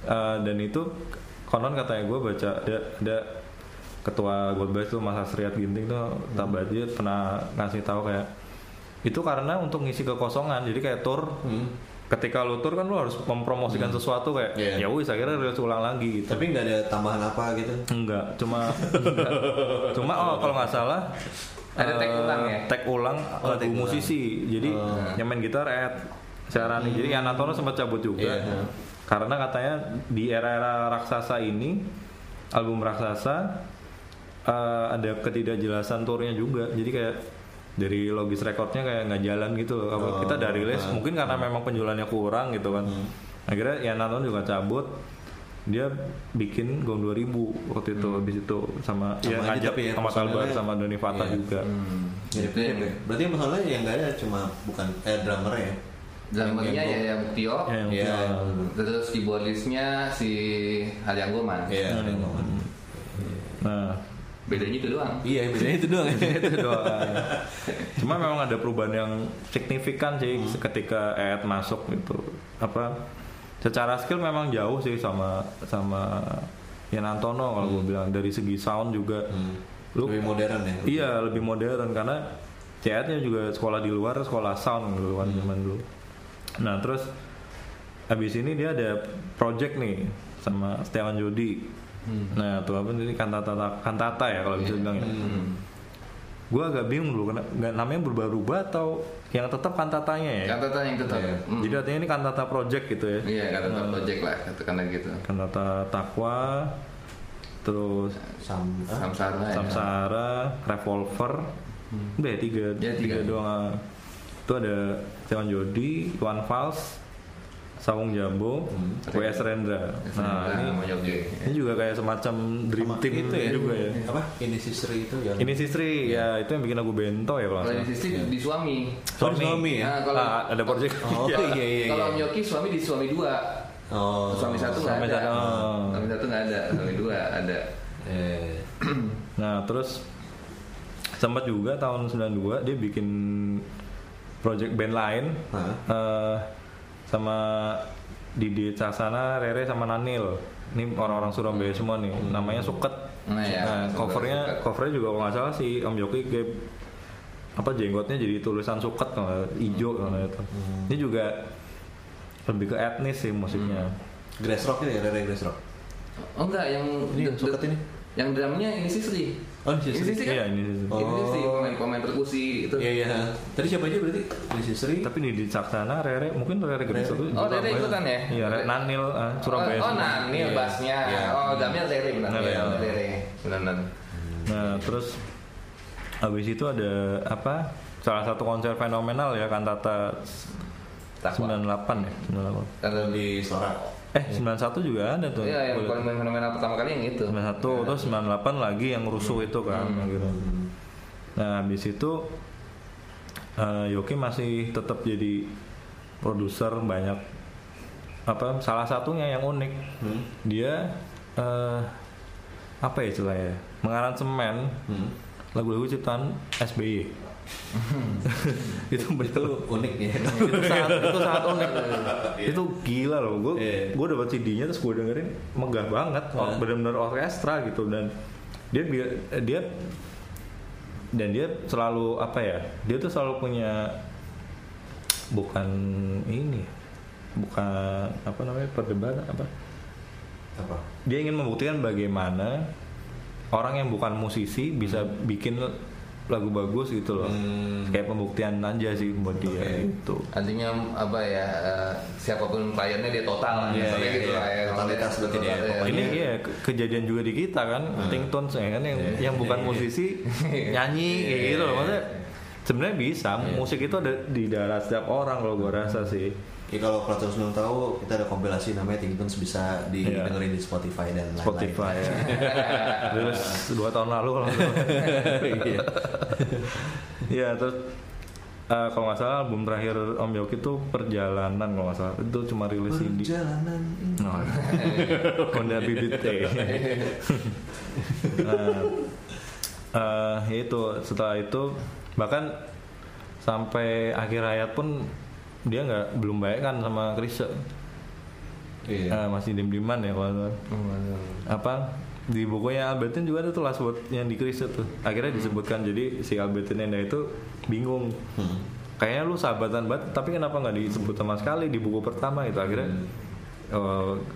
Eh, dan itu konon katanya gue baca ada ada ketua Goldbase tuh Mas Asriat Ginting tuh Hmm. dia pernah ngasih tahu kayak itu karena untuk ngisi kekosongan jadi kayak tour ketika lu tour kan lu harus mempromosikan sesuatu kayak Hmm. Iya. ya wis akhirnya rilis ulang lagi gitu Tapi nggak ada tambahan apa gitu. Enggak, cuma enggak. cuma oh kalau nggak salah Ada tag eh, ulang ya? Tag ulang Oh, lagu tag ulang. musisi. Jadi Oh. yang main gitar Ed Syarani. Jadi Yan Antono sempat cabut juga. Iya. Karena katanya di era-era raksasa ini album raksasa eh, ada ketidakjelasan turnya juga. Jadi kayak dari logis recordnya kayak nggak jalan gitu loh. Apa, Oh, kita dari rilis ah. mungkin karena memang penjualannya kurang gitu kan. Hmm. Akhirnya Yan Antono juga cabut dia bikin Gong 2000 waktu itu habis itu sama, Sama ya aja ngajak ya, sama Talbar personelnya- sama Doni Fata Iya. juga Hmm. Mirip ya. Berarti masalahnya yang nggak ada cuma bukan eh drummer ya. Drummernya Yang- ya yang- yang Tio, Ya, yang film. terus keyboardisnya si Haliang Goman. Iya. ngomong. nah Bedanya itu doang. Iya bedanya itu doang. itu doang cuma memang ada perubahan yang signifikan sih Hmm. ketika Ed masuk gitu apa secara skill memang jauh sih sama sama Yan Antono kalau gue bilang dari segi sound juga Hmm. lu Lebih modern ya. iya lebih modern karena CED-nya juga sekolah di luar sekolah sound dulu kan zaman dulu nah terus habis ini dia ada project nih sama Setiawan Jodi nah tuh apa ini kantata kantata ya kalau bisa bilang ya Hmm. gue agak bingung dulu karena nggak namanya berubah-ubah atau yang tetap kantatanya ya Kata yang tetap. Iya. Hmm. jadi artinya ini kantata project gitu ya Iya, kata project lah, katakanlah gitu. kantata takwa terus Sam. ah, Samsara ya. samsara revolver udah ya tiga Ya, tiga, tiga. doang itu ada Stewan Jodi Iwan Fals Sawung Jambo Hmm. WS Rendra nah ini sama Yogi. ini juga kayak semacam dream sama team itu ya. juga ya Apa? Ini Sisri itu yang. ini Sistri ya itu yang bikin lagu bento ya kalau Kalau salah. sisi di suami. Oh, di suami ya. Nah, kalau Ah, ada project Oh Iya. iya iya. kalau iya. Om Yoki suami di suami dua. Oh. Suami satu nggak Suami ada. oh. Suami satu nggak ada, suami dua ada. Eh. Nah terus sempat juga tahun 92 dia bikin project band lain Hah? eh, sama Didi Cahsana, Rere sama Nanil. Ini orang-orang Surabaya semua nih. Namanya Suket. Nah, ya, Nah, covernya Suket. covernya juga kalau nggak salah sih Om Yoki kayak apa jenggotnya jadi tulisan Suket kalau nggak- hijau kalau nggak itu. Ini juga lebih ke etnis sih musiknya. Grass Rock ya, Rere Grass Rock. Oh enggak, yang Ini yang suket ini. Yang drumnya ini Sisri. Oh, ini Sisri. Sisri kan? Iya ini sih. Oh. Ini Sisri pemain-pemain perkusi itu. Iya iya. Tadi siapa aja berarti? Ini Sisri. Tapi di di Caksana, Rere mungkin Rere Gede Rere. itu Oh, Rere ikutan ya? Iya, Rere Nanil ah, Surabaya. Oh, oh. Nanil Iya. bassnya. Iya. Oh, drumnya Rere benar. Rere. Iya, Rere. Benar-benar. Nah, terus habis itu ada apa? Salah satu konser fenomenal ya kantata Takwa. 98 ya, 98. Kalau di Selora. Eh, 91 juga ada tuh. Iya, yang Boleh. paling fenomenal pertama kali yang itu. 91 terus 98 lagi yang rusuh itu kan gitu. Nah, habis itu eh, Yoki masih tetap jadi produser banyak apa salah satunya yang unik Hmm. dia eh, apa ya istilahnya mengaransemen Hmm. lagu-lagu ciptaan SBY itu betul unik ya. itu sangat itu sangat unik itu gila loh gue Iya. gue dapat CD-nya terus gue dengerin megah banget Hah? benar-benar orkestra gitu dan dia dia dan dia selalu apa ya dia tuh selalu punya bukan ini bukan apa namanya perdebatan apa Apa? dia ingin membuktikan bagaimana orang yang bukan musisi bisa bikin lagu bagus gitu loh Hmm. kayak pembuktian aja sih buat dia Oke. gitu Artinya apa ya eh, siapa pun kliennya dia total. Iya, Misalnya iya, gitu iya. lah ya. Totalitas berarti dia, Iya. pokoknya. ini iya ke- kejadian juga di kita kan Ting Tones ya kan yang yang bukan musisi nyanyi kayak gitu loh maksudnya sebenarnya bisa musik itu ada di darah setiap orang kalau gue rasa sih Ya kalau Kratos belum tahu, kita ada kompilasi namanya Tingtons bisa Iya. didengerin di Spotify dan lain-lain. Spotify ya terus dua tahun lalu kalau. Iya. Iya terus eh, kalau nggak salah album terakhir Om Yoki itu perjalanan kalau nggak salah itu cuma rilis CD. Perjalanan ini. No. Honda Bibit T. nah, eh, itu setelah itu bahkan sampai akhir hayat pun dia nggak belum baik kan sama Krisya. Iya. Eh, masih dim-diman ya kalau nggak salah. apa di bukunya Albertin juga ada tuh last word yang di Krisya tuh akhirnya disebutkan jadi si Albertin Enda itu bingung Hmm. kayaknya lu sahabatan banget tapi kenapa nggak disebut sama sekali di buku pertama itu akhirnya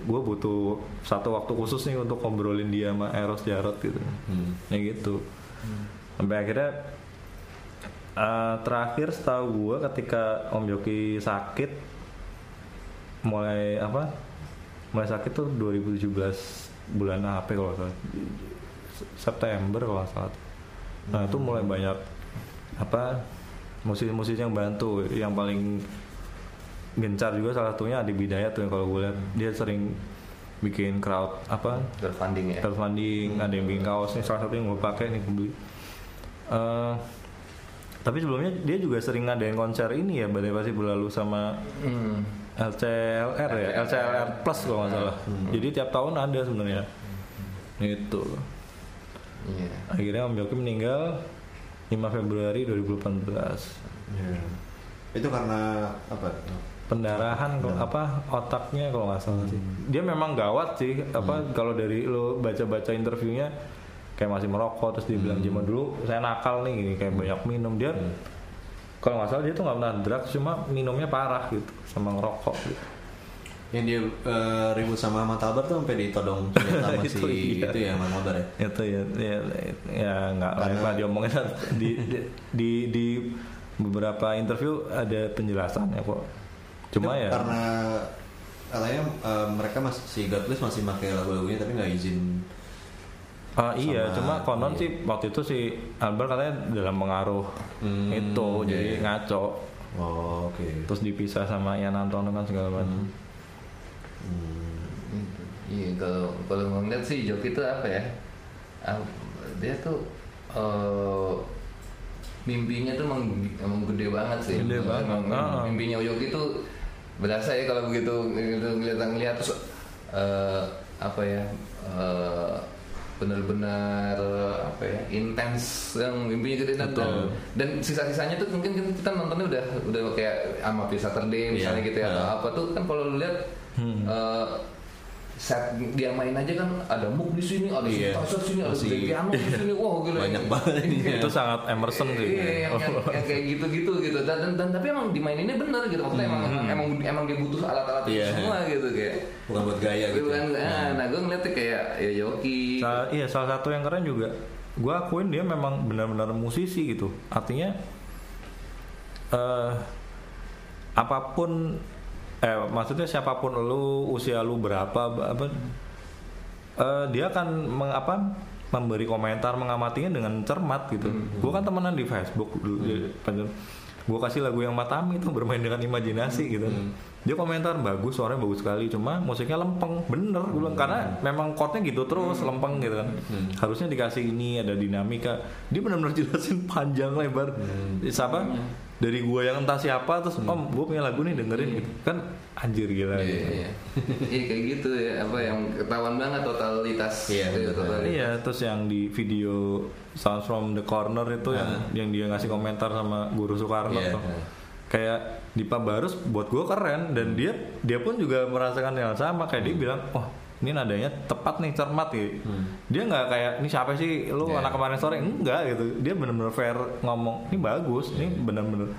gue butuh satu waktu khusus nih untuk ngobrolin dia sama Eros Jarot gitu Hmm. ya gitu sampai akhirnya eh, terakhir setahu gue ketika Om Yoki sakit mulai apa? Mulai sakit tuh 2017 bulan apa kalau salah. September kalau salah. Nah itu mulai banyak apa musisi-musisi yang bantu. Yang paling gencar juga salah satunya Adi Bidayat tuh kalau gue lihat. Dia sering bikin crowd apa? Crowdfunding ya. crowdfunding ada yang bikin kaos. Nih salah satu yang gue pakai nih gue beli. Eh, tapi sebelumnya dia juga sering ngadain konser ini ya badai pasti berlalu sama Hmm. LCLR ya? LCLR plus kalau nggak salah. Jadi tiap tahun ada sebenarnya. Itu Iya. akhirnya Om Joki meninggal 5 Februari 2018 Ya. Itu karena apa? pendarahan kalau apa otaknya kalau nggak salah sih. Dia memang gawat sih apa kalau dari lo baca-baca interviewnya kayak masih merokok terus dia bilang zaman dulu saya nakal nih gini kayak banyak minum dia kalau nggak salah dia tuh nggak pernah drugs cuma minumnya parah gitu sama ngerokok gitu. Yang dia eh, ribut sama Ahmad Albar tuh sampai ditodong senjata sama Itu si iya. itu ya Ahmad Albar ya. itu ya ya, ya nggak Karena- lah diomongin di, di di di beberapa interview ada penjelasannya kok cuma Itu ya karena katanya eh, mereka masih si Godless masih pakai lagu-lagunya tapi nggak izin Ah, iya, Sama- cuma konon iya. sih waktu itu si Albert katanya dalam pengaruh Hmm, itu, iya, jadi ngaco, Oh, oke. terus dipisah sama Ian Antono kan segala macam. Hmm. Iya kalau kalau ngeliat sih Joki itu apa ya? Ah, Dia tuh eh, mimpinya tuh emang, emang gede banget sih. Gede banget, Emang, ah. Mimpinya Joki tuh berasa ya kalau begitu ngeliat ngeliat terus eh, apa ya? eh, benar-benar apa ya intens yang mimpinya gede dan Betul. dan sisa-sisanya tuh mungkin kita nontonnya udah udah kayak sama Saturday misalnya Iya. gitu ya atau Iya. apa tuh kan kalau lu lihat Hmm. eh, set dia main aja kan ada muk di sini, ada Iya. synthesizer di sini, ada Masih- piano di sini, wah gila. Banyak banget ini ya. Itu sangat Emerson sih. Iya, yang, yang, yang kayak gitu-gitu gitu. Dan, dan, dan tapi emang dimaininnya bener gitu. Maksudnya emang emang emang dia butuh alat-alat itu Iya. semua gitu kayak. Bukan buat gaya gitu. Bukan, ah, nah gue ngeliatnya kayak ya Yoki. Sa- iya, salah satu yang keren juga, gue akuin dia memang benar-benar musisi gitu. Artinya eh apa pun, eh maksudnya siapa pun lu, usia lu berapa, apa, eh, dia akan meng, apa, memberi komentar mengamatinya dengan cermat gitu. Gue kan temenan di Facebook dulu, gue kasih lagu yang Matami itu bermain dengan imajinasi gitu. Dia komentar bagus, suaranya bagus sekali, cuma musiknya lempeng, bener gue bilang karena memang chordnya gitu terus lempeng gitu kan. Harusnya dikasih ini ada dinamika. Dia benar-benar jelasin panjang lebar. Siapa? Dari gue yang entah siapa terus om gue punya lagu nih dengerin gitu kan anjir gila Iya, gitu. iya. Iya kayak gitu ya, apa yang ketahuan banget totalitas. Iya, Iya, betul. totalitas. Iya, terus yang di video Sounds from the Corner itu yang yang dia ngasih komentar sama Guru Soekarno Iya. tuh. Kayak Dipa Barus buat gue keren dan dia dia pun juga merasakan yang sama kayak dia bilang, "Wah, ini nadanya tepat nih cermat gitu." Dia nggak kayak ini siapa sih? Lu Iya. anak kemarin sore? Enggak gitu. Dia bener-bener fair ngomong, "Ini bagus, ini bener-bener.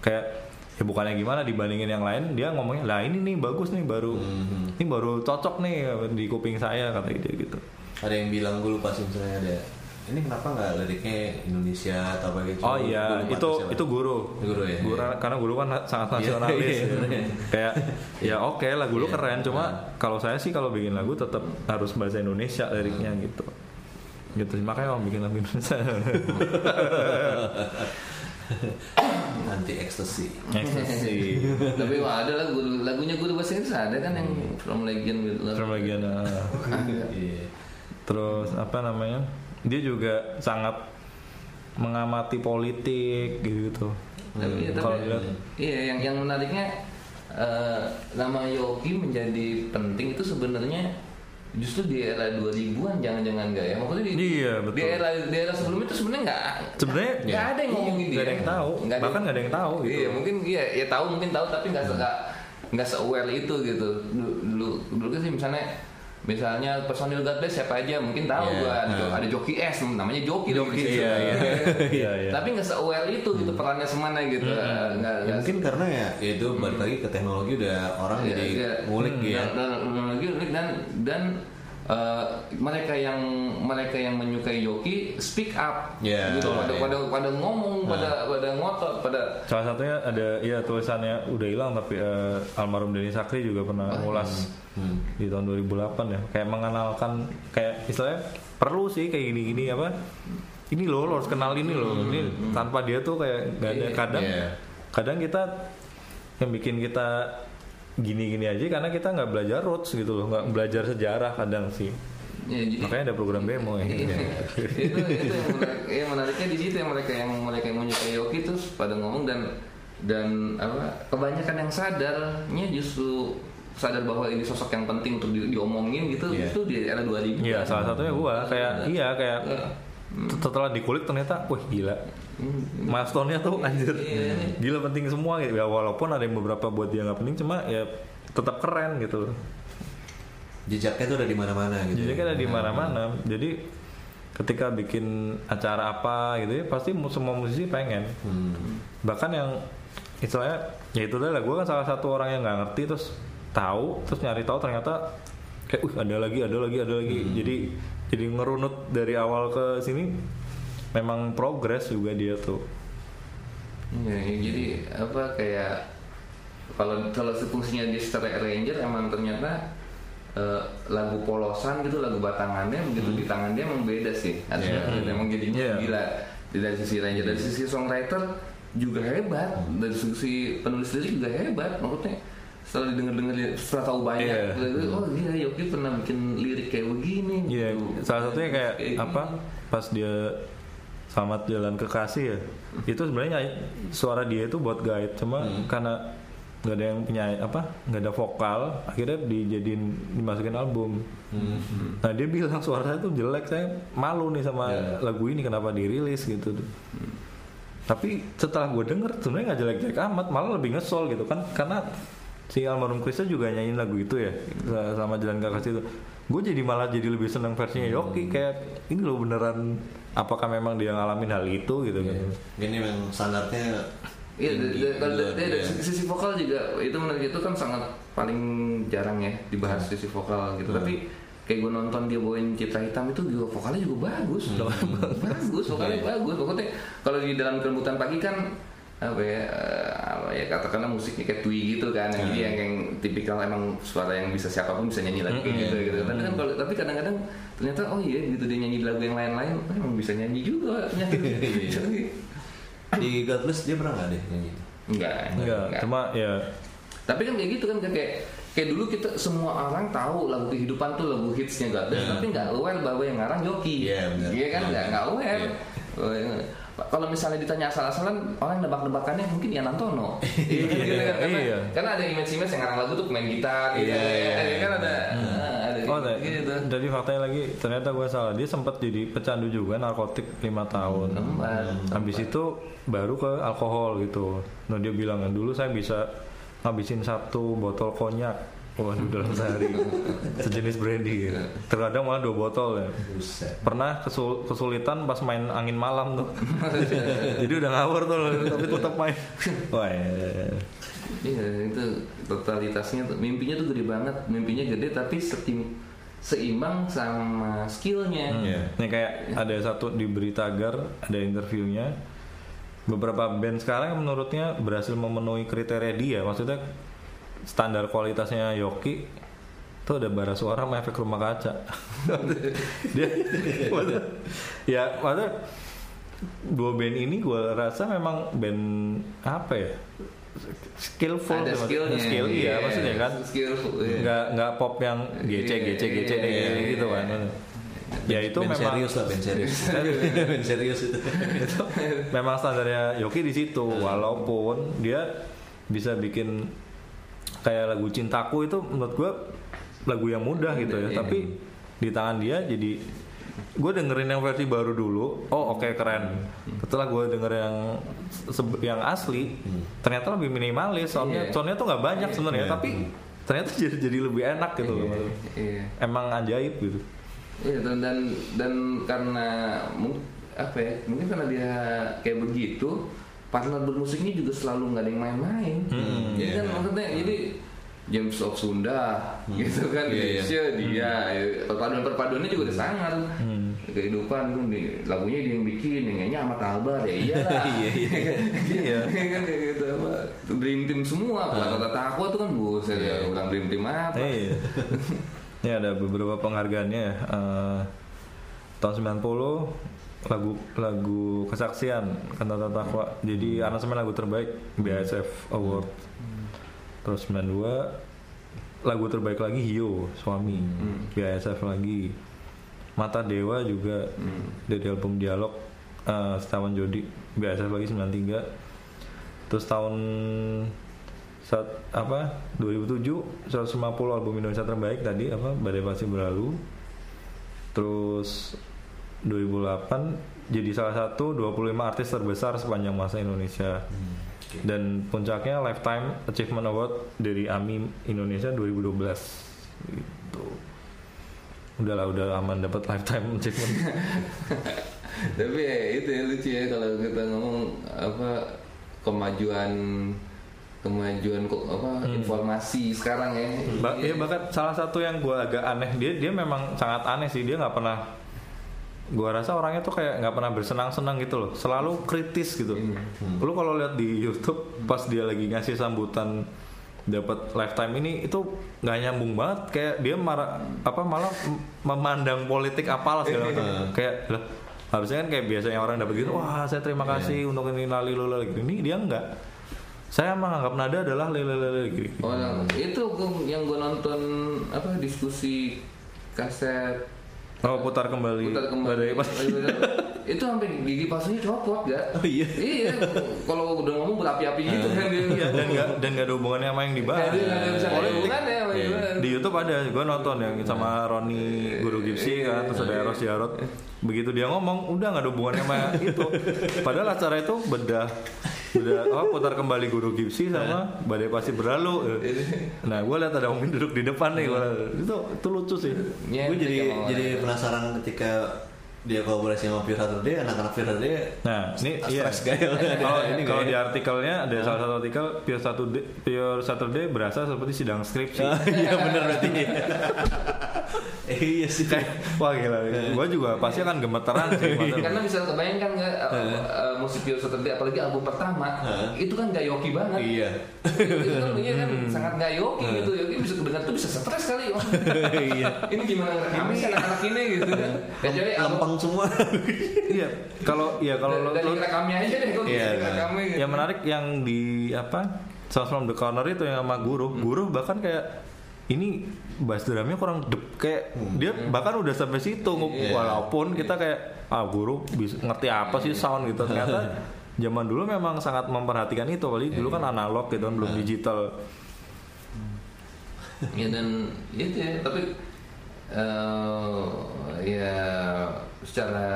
Kayak ya bukannya gimana dibandingin yang lain dia ngomongnya lah ini nih bagus nih baru ini baru cocok nih di kuping saya kata dia gitu. Ada yang bilang gue lupa sih misalnya ada ini kenapa nggak liriknya Indonesia atau apa gitu? Oh iya, itu siapa. itu guru. Guru ya, iya. karena guru kan sangat Iya, nasionalis. iya, gitu. iya. Kayak ya oke lagu lu Iya. keren, cuma kalau saya sih kalau bikin lagu tetap harus bahasa Indonesia liriknya gitu. Gitu sih makanya om bikin lagu Indonesia. anti ekstasi. Ekstasi. Tapi wah, ada lagu lagunya guru bahasa Inggris ada kan yang From Legend with Love. Terus bagian uh, Iya. terus apa namanya? Dia juga sangat mengamati politik gitu. Tapi, Kalau tapi iya yang yang menariknya eh, nama Yogi menjadi penting itu sebenarnya justru di era 2000-an jangan-jangan enggak ya maksudnya di, Iya, betul. di era di era sebelumnya itu sebenarnya nggak Sebenarnya nggak ada yang ngomongin dia nggak ada yang tahu. Nggak Bahkan nggak ada yang tahu gitu. iya mungkin iya ya tahu mungkin tahu tapi nggak se- nggak nggak se aware itu gitu dulu dulu, dulu sih misalnya misalnya personil God Bless siapa aja mungkin tahu Iya, gua ada, nah. ada Joki S namanya Joki dong. Iya, iya. Iya, iya. tapi nggak se aware itu gitu perannya semana gitu nggak Ya, nggak mungkin karena ya itu balik lagi ke teknologi udah orang Iya, jadi iya. ngulik Hmm, ya. Dan, dan, dan, dan, eh, mereka yang mereka yang menyukai Yoki speak up, Iya, gitu, pada, iya. pada pada ngomong, pada pada ngotot, pada Salah satunya ada ya tulisannya udah hilang tapi eh, almarhum Denny Sakri juga pernah ngulas Hmm. di tahun 2008 ya kayak mengenalkan kayak istilahnya perlu sih kayak gini-gini apa ini loh lo harus kenal ini loh ini tanpa dia tuh kayak gak ada Iya. kadang Iya. kadang kita yang bikin kita gini-gini aja karena kita nggak belajar roots gitu loh nggak belajar sejarah kadang sih Ya, jadi- makanya ada program demo ya Iya. itu itu yang, menarik, yang menariknya di situ yang mereka yang mereka yang menyukai Yoki itu pada ngomong dan dan apa kebanyakan yang sadarnya justru sadar bahwa ini sosok yang penting untuk di- diomongin gitu Iya. itu di era 2000 Iya salah satunya gua kayak iya kayak Iya. Setelah dikulik ternyata wah gila. Milestone-nya tuh anjir. Gila penting semua gitu. Ya walaupun ada yang beberapa buat dia nggak penting cuma ya tetap keren gitu. Jejaknya tuh udah di mana-mana gitu. kan ada di mana-mana. Jadi ketika bikin acara apa gitu ya pasti mu- semua musisi pengen. Hmm. bahkan yang istilahnya ya itu dah gue kan salah satu orang yang nggak ngerti terus tahu terus nyari tahu ternyata kayak uh ada lagi ada lagi ada lagi. Jadi jadi ngerunut dari awal ke sini memang progres juga dia tuh. Iya, ya, jadi apa kayak kalau kalau fungsinya di secara arranger emang ternyata eh, lagu polosan gitu lagu batangannya begitu di tangan dia emang beda sih. Harusnya emang jadinya Iya. gila. Dari sisi arranger dari sisi songwriter juga hebat. Dari sisi penulis lirik juga hebat maksudnya setelah didengar dengar setelah tahu banyak Iya. gitu, oh gila Yoki pernah bikin lirik kayak begini Iya, gitu. salah satunya kayak Kayak apa? Pas dia selamat jalan kekasih ya. Itu sebenarnya suara dia itu buat guide, cuma karena nggak ada yang punya apa, nggak ada vokal, akhirnya dijadiin dimasukin album. Nah dia bilang suara saya tuh jelek, saya malu nih sama Ya. lagu ini kenapa dirilis gitu. Tapi setelah gue denger sebenarnya nggak jelek-jelek amat, malah lebih ngesol gitu kan, karena si almarhum Krista juga nyanyiin lagu itu ya sama jalan kekasih itu. Gue jadi malah jadi lebih seneng versinya Yoki kayak ini loh beneran apakah memang dia ngalamin hal itu gitu kan. Ini memang standarnya Iya, dari Iya. sisi vokal juga itu menurut itu kan sangat paling jarang ya dibahas sisi vokal gitu. Tapi kayak gue nonton dia bawain citra hitam itu juga vokalnya juga bagus, bagus, vokalnya bagus. Pokoknya kalau di dalam kelembutan pagi kan apa ya, eh, apa ya katakanlah musiknya kayak Twi gitu kan, yang jadi yang, yang tipikal emang suara yang bisa siapa pun bisa nyanyi lagi kayak gitu, gitu. Tapi kan kalau tapi kadang-kadang ternyata oh iya gitu dia nyanyi lagu yang lain-lain, oh, emang bisa nyanyi juga nyanyi. di Godless dia pernah nggak deh nyanyi? Enggak, Enggak, cuma ya Tapi kan kayak gitu kan kayak kayak dulu kita semua orang tahu lagu kehidupan tuh lagu hitsnya gak ada, tapi nggak aware bahwa yang ngarang Yoki. Iya, benar. Iya kan nggak nggak aware. Iya. Iya. Kalau misalnya ditanya asal-asalan orang nebak-nebakannya mungkin Ian Antono. Iya kan, gitu kan? Karena, Iya. karena ada image-image yang ngarang lagu tuh pemain gitar gitu. Iya, iya, Ada iya. kan ada ah, ada Oh, nah, gitu. jadi faktanya lagi ternyata gue salah. Dia sempat jadi pecandu juga narkotik lima tahun. Tempat. Habis itu baru ke alkohol gitu. Nah dia bilang dulu saya bisa ngabisin satu botol konyak. Waduh dalam sehari sejenis brandy gitu. Terkadang malah dua botol ya. Pernah kesul- kesulitan pas main angin malam tuh. Jadi udah ngawur tuh tapi tetap main. Wah. ya. Iya itu totalitasnya tuh mimpinya tuh gede banget, mimpinya gede tapi setim seimbang sama skillnya. Iya. Ini kayak ada satu di berita agar ada interviewnya beberapa band sekarang menurutnya berhasil memenuhi kriteria dia maksudnya standar kualitasnya Yoki tuh ada bara suara sama efek rumah kaca dia maksudnya- ya maksudnya dua band ini gue rasa memang band apa ya skillful Ada skillnya. skill iya maksudnya kan Skillful. iya. nggak nggak pop yang gece Iya, gece gece iya, deh iya, gitu iya. kan ya itu band memang serius lah band serius band serius itu itu memang standarnya Yoki di situ walaupun dia bisa bikin kayak lagu cintaku itu menurut gue lagu yang mudah gitu ya Iya. tapi di tangan dia jadi gue dengerin yang versi baru dulu oh oke keren setelah gue denger yang yang asli ternyata lebih minimalis soundnya Iya. soundnya tuh nggak banyak sebenarnya Iya. tapi ternyata jadi jadi lebih enak gitu loh Iya. emang ajaib gitu Iya dan dan dan karena apa ya mungkin karena dia kayak begitu partner bermusiknya juga selalu nggak ada yang main-main. Hmm, Jadi iya. kan maksudnya jadi James of Sunda gitu kan Iya, iya. Indonesia dia ya, perpaduan perpaduannya juga udah sangat Hmm. kehidupan tuh di- lagunya dia yang bikin yang nyanyi Ahmad Albar ya iyalah Iya, Iya. kan kayak gitu apa dream team semua kata kata aku tuh kan buset ya ulang dream team apa Iya. Ini ada beberapa penghargaannya ya. Tahun 90 lagu lagu kesaksian kantata takwa jadi aransemen lagu terbaik BASF Award. Terus 92 lagu terbaik lagi Hio suami. Hmm. BASF lagi. Mata Dewa juga Hmm. dari album Dialog eh, Setaman Jodi BASF lagi 93 terus tahun saat apa 2007 150 album Indonesia terbaik tadi apa Badai Pasti Berlalu. Terus 2008 jadi salah satu 25 artis terbesar sepanjang masa Indonesia. Dan puncaknya Lifetime Achievement Award dari AMI Indonesia 2012 gitu. Udahlah udah aman dapat Lifetime Achievement. Tapi ya itu ya lucu ya kalau kita ngomong apa kemajuan kemajuan kok apa informasi sekarang ya. Ba- ya bahkan salah satu yang gue agak aneh dia dia memang sangat aneh sih dia nggak pernah gue rasa orangnya tuh kayak nggak pernah bersenang-senang gitu loh. Selalu kritis gitu. Lu kalau lihat di YouTube pas dia lagi ngasih sambutan dapat lifetime ini itu nggak nyambung banget. Kayak dia marah apa malah memandang politik apalah segala macam. Kayak lah harusnya kan kayak biasanya orang dapat gitu wah saya terima kasih untuk ini lali lala gitu. Ini dia enggak saya menganggap nada adalah lele lele gitu. Oh, itu gua- yang gue nonton apa diskusi kaset Oh putar kembali. putar kembali Badai pas. itu sampai gigi palsunya copot gak? Oh iya. iya kalau udah ngomong berapi-api gitu kan dia Iya, dan nggak dan nggak ada hubungannya sama yang dibahas. Jadi nggak ada hubungannya sama yang dibahas. Di YouTube ada, gue nonton yang sama Roni Guru Gipsy kan, terus ada Eros Jarot. Begitu dia ngomong, udah nggak ada hubungannya sama itu. Padahal acara itu bedah bedah oh, putar kembali Guru Gipsy sama Badai Pasti Berlalu. Nah, gue lihat ada Om Min duduk di depan nih, gua, itu itu lucu sih. Iya, gue jadi jadi penasaran ketika dia kolaborasi sama Pure Saturday anak-anak Pure Saturday Nah, ini iya. Stress gaya. Kalau Ini kalau di artikelnya ada salah satu artikel Pure Saturday, Pure Saturday berasa seperti sidang skripsi. iya benar berarti iya sih. Kayak, wah gila, gue juga pasti akan gemeteran sih. karena bisa kebayangkan nggak uh, uh, musik Pure Saturday apalagi album pertama itu kan gak yoki banget. Iya. Itu kan dia kan sangat gak yoki gitu. Yoki bisa kedengar tuh bisa stres kali iya. Ini gimana ngerekamnya sih anak-anak ini gitu kan. Kecuali album lempeng semua. Iya, kalau iya kalau lo, dari rekamnya aja deh kok Iya, bisa rekamnya gitu. Yang menarik yang di apa Sounds from the Corner itu yang sama guru, guru bahkan kayak ini bass drumnya kurang dep kayak dia bahkan udah sampai situ Iya. walaupun kita kayak ah guru bisa ngerti apa sih sound gitu. Ternyata zaman dulu memang sangat memperhatikan itu. Kali dulu kan analog gitu kan belum digital. Ya dan itu ya tapi eh ya secara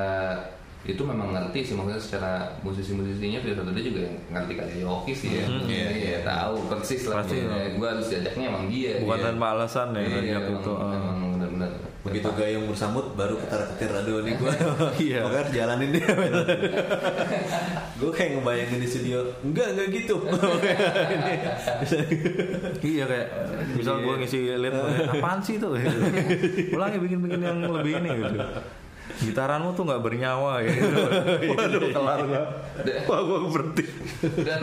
itu memang ngerti sih maksudnya secara musisi-musisinya Pure Saturday juga yang ngerti kayak Yoki sih ya. Hmm, iya, iya. tahu persis lah Pasti. gue harus diajaknya emang dia. Bukan tanpa alasan ya ngajak emang, itu ah. emang benar-benar. Begitu gayung bersambut baru ketar ketir aduh nih gue Iya. pokoknya jalanin dia. Gue kayak ngebayangin di studio enggak enggak gitu. Iya kayak misal gue ngisi lead apaan sih tuh ulangi bikin bikin yang lebih ini gitu gitaranmu tuh nggak bernyawa ya gitu. waduh kelar gua wah gue berhenti dan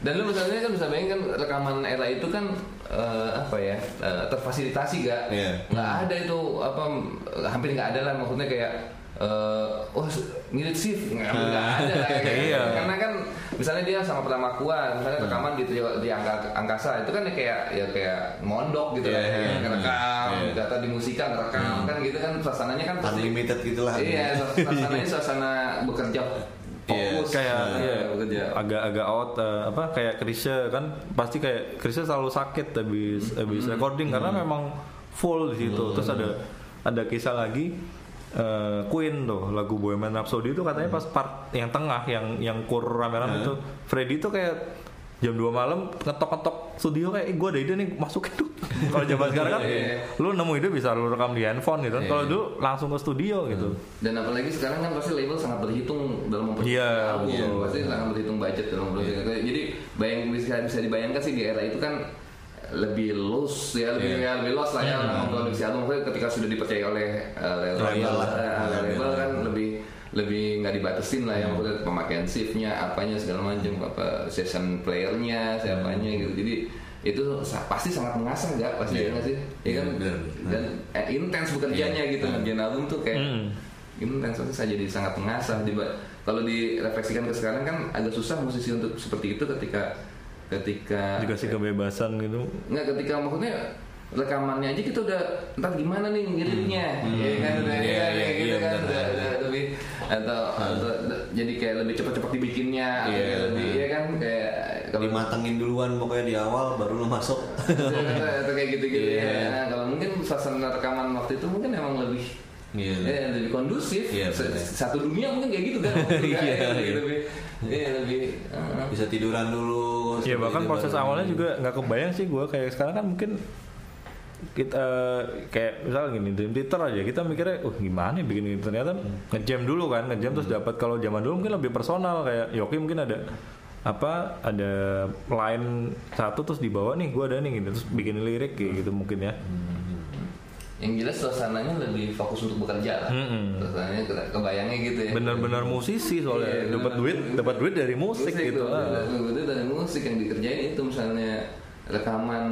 dan lu misalnya kan bisa bayangkan rekaman era itu kan eh, apa ya eh, terfasilitasi gak Iya. nggak ada itu apa hampir nggak ada lah maksudnya kayak eh oh mirip shift. Nggak ada gitu. Iya. karena kan misalnya dia sama pertama kuat misalnya rekaman di di angka, angkasa itu kan ya kayak ya kayak mondok gitu Iya, lah iya. ya ngerekam Iya. data di musika ngerekam kan gitu kan suasananya kan unlimited gitulah. Iya suasananya suasana bekerja fokus. kayak iya, bekerja. Agak-agak out eh, apa kayak Krisya kan pasti kayak Krisya selalu sakit habis habis recording karena memang full di situ. Terus ada ada kisah lagi eh, Queen tuh lagu Bohemian Rhapsody itu katanya pas part yang tengah yang yang kur rame-rame itu Freddy tuh kayak jam 2 malam ngetok-ngetok studio kayak eh, gue ada ide nih masukin tuh. Kalau zaman sekarang kan lu nemu ide bisa lu rekam di handphone gitu. Kan. kalau dulu langsung ke studio gitu. Dan apalagi sekarang kan pasti label sangat berhitung dalam memproduksi Iya, album, betul. pasti sangat berhitung budget dalam memproduksi. Jadi bayang bisa bisa dibayangkan sih di era itu kan lebih loose ya lebih Iya. ya, lebih lost lah ya dalam memproduksi album Maksudnya ketika sudah dipercaya oleh uh, label, Label oleh Label. label kan lebih lebih nggak dibatasin lah ya maksudnya pemakaian shiftnya apanya segala macam apa session playernya siapanya gitu. Jadi itu pasti sangat mengasah nggak? Pasti Iya. ya nggak sih? Ya kan? Bener. dan eh, intens bekerjanya gitu ngerjain album tuh kayak Hmm. intens itu saya jadi sangat mengasah. Diba- kalau direfleksikan ke sekarang kan agak susah musisi untuk seperti itu ketika ketika dikasih kebebasan gitu. Nggak ketika maksudnya rekamannya aja kita udah ntar gimana nih ngirimnya? Ya kan? Udah Iya, ya, iya, kayak gitu iya, kan? benar, udah, udah lebih atau, atau jadi kayak lebih cepat-cepat dibikinnya atau Iya, kayak lebih ya kan? Kayak kalau Dimatengin duluan pokoknya di awal baru lo masuk. atau, atau kayak gitu-gitu Iya. ya. Nah, kalau mungkin suasana rekaman waktu itu mungkin emang lebih Iya. eh, lebih kondusif. Iya, Se- benar. satu dunia mungkin kayak gitu kan. Waktu itu kan, Iya, lebih iya. lebih iya, lebih uh, Bisa tiduran dulu. ya seperti bahkan proses baru- awalnya juga nggak kebayang sih gue kayak sekarang kan mungkin kita kayak misalnya gini Dream Theater aja kita mikirnya oh gimana ya bikin ini ternyata ngejam dulu kan ngejam terus dapat. Kalau zaman dulu mungkin lebih personal kayak Yoki mungkin ada apa ada line satu terus dibawa nih gue ada nih gitu. Terus bikin lirik kayak gitu mungkin ya yang jelas suasananya lebih fokus untuk bekerja lah Mm-mm. suasananya ke- kebayangnya gitu ya benar-benar musisi soalnya Iya, dapat duit dapat duit dari musik, gitu tuh, ah. Itu dari musik yang dikerjain itu misalnya rekaman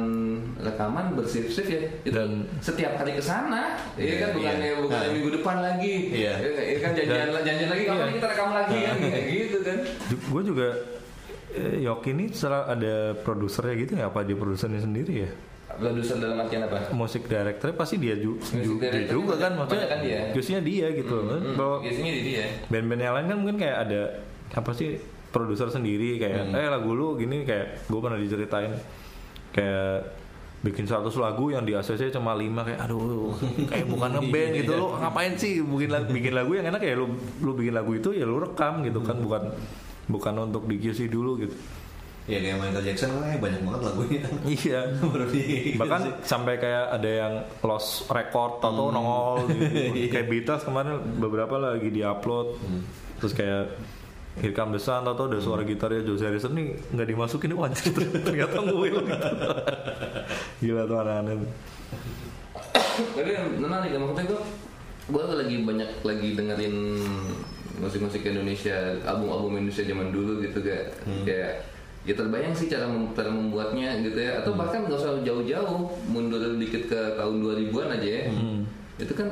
rekaman bersif-sif ya itu Dan- setiap hari ke sana ya kan Iya, bukannya iya. bukan Nah. minggu depan lagi Iya. ya, ya kan janjian janjian lagi kapan Iya. kita rekam lagi kan kayak gitu kan gue juga eh, Yoki ini ada produsernya gitu ya apa dia produsernya sendiri ya produser dalam artian apa? Musik director pasti dia, ju- ju- dia juga kan maksudnya kan dia. biasanya dia gitu. Hmm, kalau biasanya di dia. band-band yang lain kan mungkin kayak ada apa sih produser sendiri kayak Hmm. eh lagu lu gini kayak gue pernah diceritain kayak bikin 100 lagu yang di ACC cuma 5 kayak aduh kayak bukan ngeband gitu lu ngapain sih bikin lagu, bikin lagu yang enak ya lu lu bikin lagu itu ya lu rekam gitu kan bukan bukan untuk di QC dulu gitu Iya kayak Michael Jackson kan banyak banget lagunya. iya. Baru di bahkan sampai kayak ada yang lost record atau nongol gitu. kayak Beatles kemarin beberapa lagi diupload. Terus kayak Here Come the Sun atau ada suara gitarnya Joe Harrison nih nggak dimasukin wah anjir, ternyata nguil gitu. Gila tuh aneh-aneh. Tapi yang menarik ya maksudnya gue gue lagi banyak lagi dengerin musik-musik Indonesia album-album Indonesia zaman dulu gitu kayak kayak ya terbayang sih cara mem- cara membuatnya gitu ya. Atau bahkan nggak usah jauh-jauh mundur dikit ke tahun 2000-an aja ya. Itu kan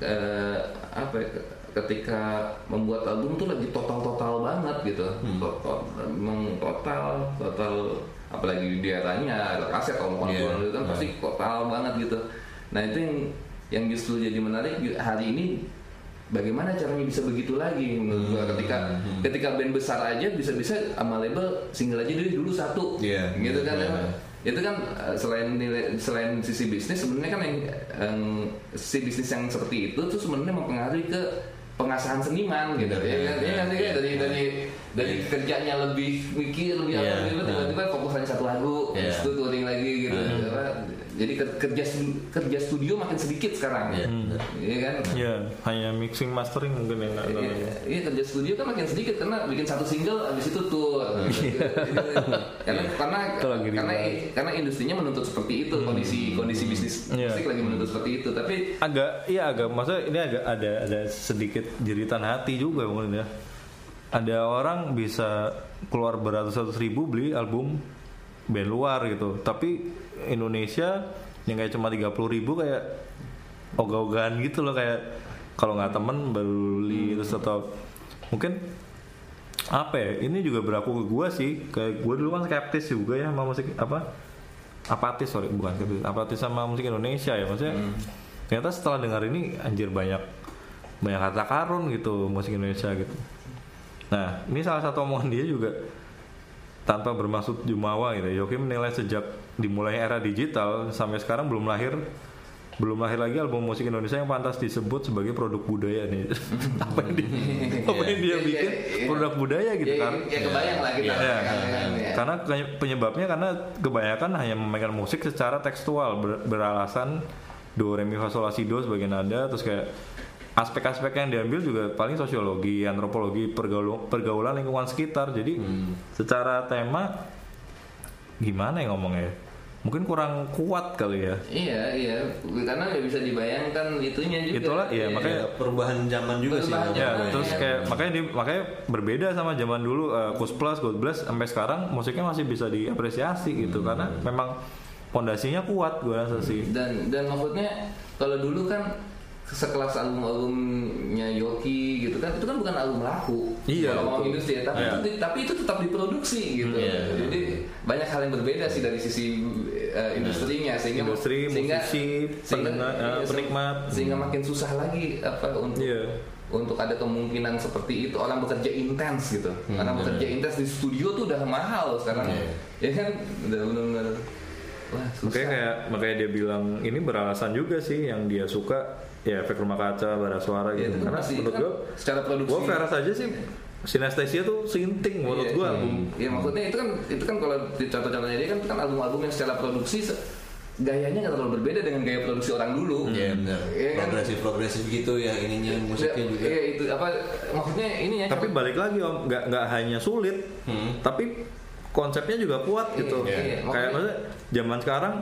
eh, apa ya, ketika membuat album tuh lagi total-total banget gitu. Total memang total total apalagi di eranya ada kaset kalau mau Iya. itu kan pasti total banget gitu. Nah itu yang yang justru jadi menarik hari ini bagaimana caranya bisa begitu lagi menurut gua. Ketika ketika band besar aja bisa-bisa sama label single aja dulu dulu satu. Iya. gitu kan Iya. itu kan uh, selain nilai selain sisi bisnis sebenarnya kan yang, yang sisi bisnis yang seperti itu tuh sebenarnya mempengaruhi ke pengasahan seniman gitu. Benar, ya benar, kan ya kan? benar. Ya, dari dari dari kerjanya lebih mikir lebih Iya, apa gitu tiba-tiba fokus hanya satu lagu Iya. habis itu touring lagi gitu. Apa, jadi ke- kerja kerja studio makin sedikit sekarang. Iya. Iya kan? Ya hanya mixing mastering mungkin yang Iya, iya kerja studio kan makin sedikit karena bikin satu single habis itu tour. karena karena Itu lagi karena dibahas. karena industrinya menuntut seperti itu kondisi kondisi bisnis Iya. musik lagi menuntut seperti itu. Tapi agak iya agak maksudnya ini agak ada ada sedikit jeritan hati juga mungkin ya. Ada orang bisa keluar beratus-ratus ribu beli album band luar gitu. Tapi Indonesia yang kayak cuma 30 ribu kayak ogah-ogahan gitu loh kayak kalau nggak temen baru beli terus atau mungkin apa ya ini juga berlaku ke gue sih. Kayak gue dulu kan skeptis juga ya sama musik apa? Apatis sorry bukan skeptis. Apatis sama musik Indonesia ya maksudnya ternyata setelah dengar ini anjir banyak banyak kata karun gitu musik Indonesia gitu. Nah ini salah satu omongan dia juga tanpa bermaksud jumawa gitu. Yoki menilai sejak dimulai era digital sampai sekarang belum lahir belum lahir lagi album musik Indonesia yang pantas disebut sebagai produk budaya nih. Apa yang dia, apa yang dia Iya, bikin? iya, iya. produk budaya gitu kan? ya kebayang lah kita. Ya, karena penyebabnya karena kebanyakan hanya memainkan musik secara tekstual ber- beralasan do re mi fa sol la si do sebagai nada terus kayak aspek-aspek yang diambil juga paling sosiologi, antropologi, pergaul- pergaulan lingkungan sekitar. Jadi secara tema gimana ya ngomongnya? Mungkin kurang kuat kali ya. iya iya karena nggak bisa dibayangkan itunya juga Itulah, iya, makanya- Ya, perubahan zaman juga sih. Perubahan Ya, Jangan, terus ya. kayak makanya di, makanya berbeda sama zaman dulu uh, Kus Plus, God Bless sampai sekarang musiknya masih bisa diapresiasi gitu karena memang pondasinya kuat gue rasa sih. dan dan maksudnya kalau dulu kan sekelas album-albumnya Yoki gitu kan itu kan bukan album laku Iya, betul. industri ya, tapi Iya. itu tapi itu tetap diproduksi gitu Iya. jadi banyak hal yang berbeda sih dari sisi eh, industrinya sehingga Industri, sehingga, musisi, pendengar, eh, iya, se- penikmat. sehingga makin susah lagi apa untuk Iya. untuk ada kemungkinan seperti itu orang bekerja intens gitu Hmm, orang iya. bekerja intens di studio tuh udah mahal sekarang Iya. ya kan udah benar-benar wah susah Makanya kayak makanya dia bilang ini beralasan juga sih yang dia suka ya efek rumah kaca, bara suara Ya, gitu. itu kan Karena pasti- menurut kan gue, secara produksi gue fair aja sih sinestesia tuh sinting menurut Iya, gue iya. album. Iya maksudnya itu kan itu kan kalau di contoh-contohnya dia kan itu kan album-album yang secara produksi se- gayanya nggak terlalu berbeda dengan gaya produksi orang dulu. Iya benar. Iya kan? Progresif progresif gitu ya ininya musiknya juga. Iya itu apa maksudnya ini ya. Tapi balik lagi om, nggak nggak hanya sulit, Hmm. tapi konsepnya juga kuat Iya, gitu. iya, Kayak makanya- maksudnya zaman sekarang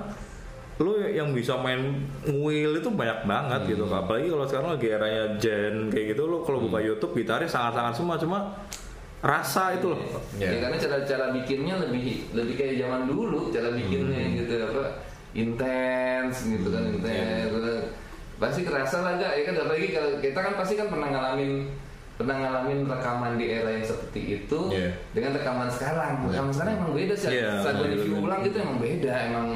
lu yang bisa main nguil itu banyak banget gitu Hmm. apalagi kalau sekarang lagi eranya gen kayak gitu lu kalau buka YouTube gitarnya sangat-sangat semua cuma rasa itu loh Iya. Ya, karena cara-cara bikinnya lebih lebih kayak zaman dulu cara bikinnya Hmm. gitu apa intens gitu kan intens. Pasti kerasa lah gak ya kan apalagi kalau kita kan pasti kan pernah ngalamin pernah ngalamin rekaman di era yang seperti itu Iya. dengan rekaman sekarang. Rekaman sekarang emang beda sih. Iya, Saat gue beda, review ulang gitu emang beda emang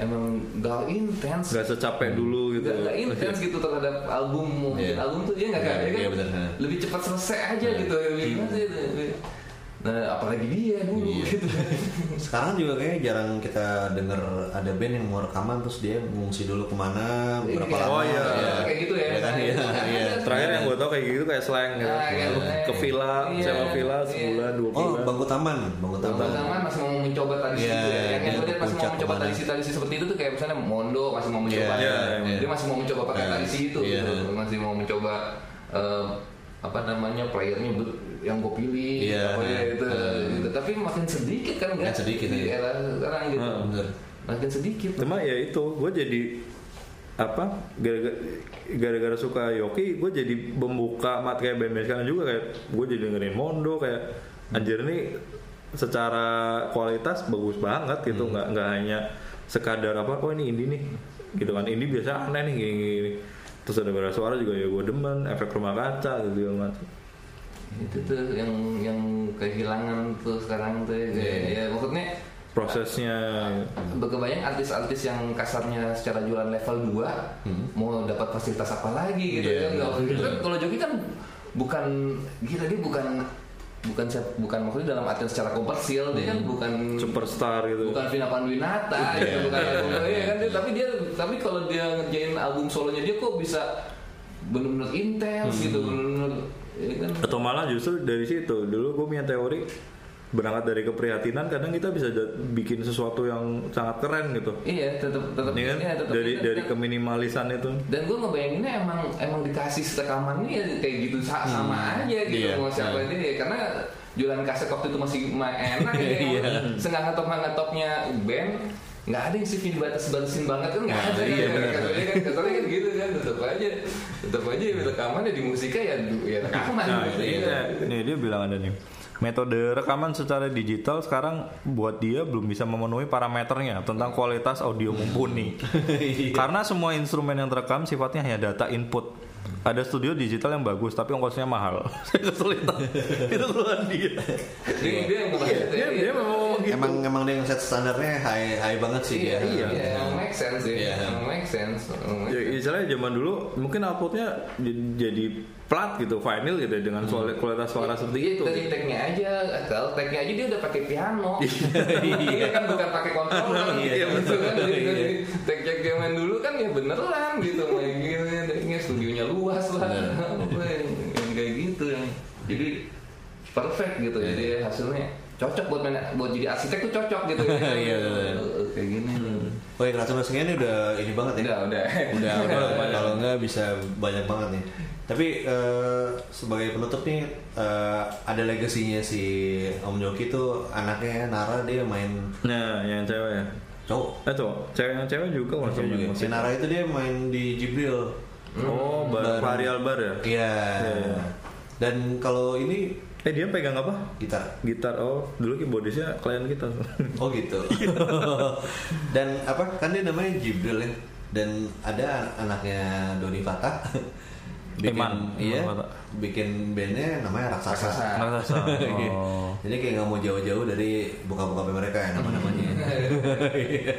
emang gak intens. nggak secapek dulu gitu Gak, gak intens gitu terhadap album mungkin Iya. album tuh dia nggak Iya, kan, ya kan iya, benar. lebih cepat selesai aja gitu gimana sih itu? Nah apalagi dia dulu Iya. gitu Sekarang juga kayaknya jarang kita denger ada band yang mau rekaman terus dia ngungsi dulu ke mana berapa Kayak- lama. Oh, iya. kayak gitu ya Iya kan, iya, iya. terakhir yang gue tau kayak gitu kayak slang gitu. Iya, iya. ke villa Iya, sewa villa iya. sebulan dua Oh, bulan bangku taman, bangku taman. Pertama masih mau mencoba tradisi Iya, gitu ya. Yang dia gue lihat masih mau mencoba ke mana. tradisi-tradisi seperti itu tuh kayak misalnya Mondo masih mau mencoba. Iya, iya, Dia masih mau mencoba pakai Iya. tradisi itu Iya. gitu. Masih mau mencoba eh, apa namanya playernya yang gue pilih Iya, apa ya itu iya. gitu. tapi makin sedikit kan Makin nggak? sedikit, di iya. era sekarang gitu Ah, bener. makin sedikit cuma ya itu gue jadi apa gara-gara suka Yoki gue jadi membuka mat kayak band-band sekarang juga kayak gue jadi dengerin Mondo kayak anjir nih secara kualitas bagus banget gitu Hmm. nggak nggak hanya sekadar apa oh ini indie nih gitu kan indie biasa aneh nih gini, gini. Terus ada bara suara juga ya gue demen efek rumah kaca gitu segala macam itu tuh yang yang kehilangan tuh sekarang tuh ya, Iya. kayak, ya maksudnya prosesnya Kebayang artis-artis yang kasarnya secara jualan level 2 mau dapat fasilitas apa lagi gitu Hmm. Iya, ya nggak iya. gitu kan kalau joki kan bukan gila dia bukan bukan siap- bukan maksudnya dalam artian secara komersil dia kan bukan superstar gitu. bukan Vina Panduwinata gitu, Iya. bukan album iya. kan? Dia, tapi dia tapi kalau dia ngerjain album solonya dia kok bisa benar-benar intens Hmm. gitu benar-benar ya kan? Atau malah justru dari situ. Dulu gue punya teori berangkat dari keprihatinan kadang kita bisa bikin sesuatu yang sangat keren gitu. Iya tetap tetap ini kan? iya, tetap- dari tetap- dari keminimalisan itu. Dan gue ngebayanginnya emang emang dikasih rekaman nih ya kayak gitu sa- sama aja gitu Iya, mau siapa iya. ini karena jualan kaset waktu itu masih ma- enak ya. Iya. senggang ngetop ngetopnya band nggak ada yang CV dibatas batasin banget kan nggak ada. iya, kan benar. kasarnya kan kasarnya kan gitu kan tetap aja tetap aja rekaman ya di musiknya ya ya rekaman nah gitu ini ya. nih dia bilang ada nih metode rekaman secara digital sekarang buat dia belum bisa memenuhi parameternya tentang kualitas audio mumpuni. Karena semua instrumen yang terekam sifatnya hanya data input ada studio digital yang bagus tapi ongkosnya mahal saya kesulitan itu keluhan dia dia dia yang ngebahas itu dia, ya. dia memang ngomong gitu Emang emang dia set standarnya high high banget sih iya dia. iya iya emang make sense sih Iya. make sense Ya, istilahnya zaman dulu mungkin outputnya jadi plat gitu, vinyl gitu ya, dengan suara- kualitas suara seperti Iya, itu. dari tag-nya aja, kalau tag-nya aja dia udah pakai piano. Iya kan bukan pakai kontrol. Iya, Iya, betul. kan dari tag-tag zaman dulu kan ya beneran gitu main gitu tag-nya studionya luas lah. Apa yang, yang kayak gitu yang jadi perfect gitu. Jadi hasilnya cocok buat main, buat jadi arsitek tuh cocok gitu ya. Iya, betul. Kayak gini. Oh ya Racun Rasanya ini udah ini banget ya. Udah, udah. Udah, udah. kalau nggak bisa banyak banget nih. Tapi eh, sebagai penutup nih eh, ada legasinya si Om Joki tuh anaknya Nara dia main Nah, yang cewek ya. cowok. Eh tuh, cewek yang cewek juga masuk Cewek juga. Si. Nara itu dia main di Jibril. Oh, bar. Fahri Albar ya? Iya. Iya. Dan kalau ini Eh dia pegang apa? gitar. Gitar. Oh, dulu keyboardisnya klien kita. Oh gitu. Dan apa? Kan dia namanya Jibril ya. dan ada anaknya Doni Fatah bikin Iman, iya Fatah. bikin bandnya namanya Raksasa, Raksasa. Raksasa. Oh. jadi kayak nggak mau jauh-jauh dari buka-buka mereka ya nama-namanya Iya.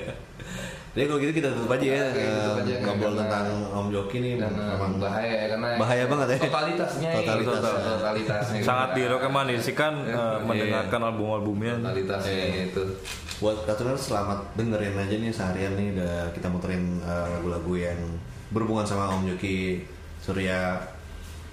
Jadi kalau gitu kita tutup aja ya Oke, tutup eh, aja, ngobrol tentang Om Joki nih dan eh, memang bahaya ya karena bahaya banget ya. totalitasnya ini. Totalitas. Total- totalitasnya Sangat direkomendasikan Iya. eh, mendengarkan album-albumnya. totalitasnya itu buat Cartooners selamat dengerin aja nih seharian nih udah kita muterin uh, lagu-lagu yang berhubungan sama Om Joki Surya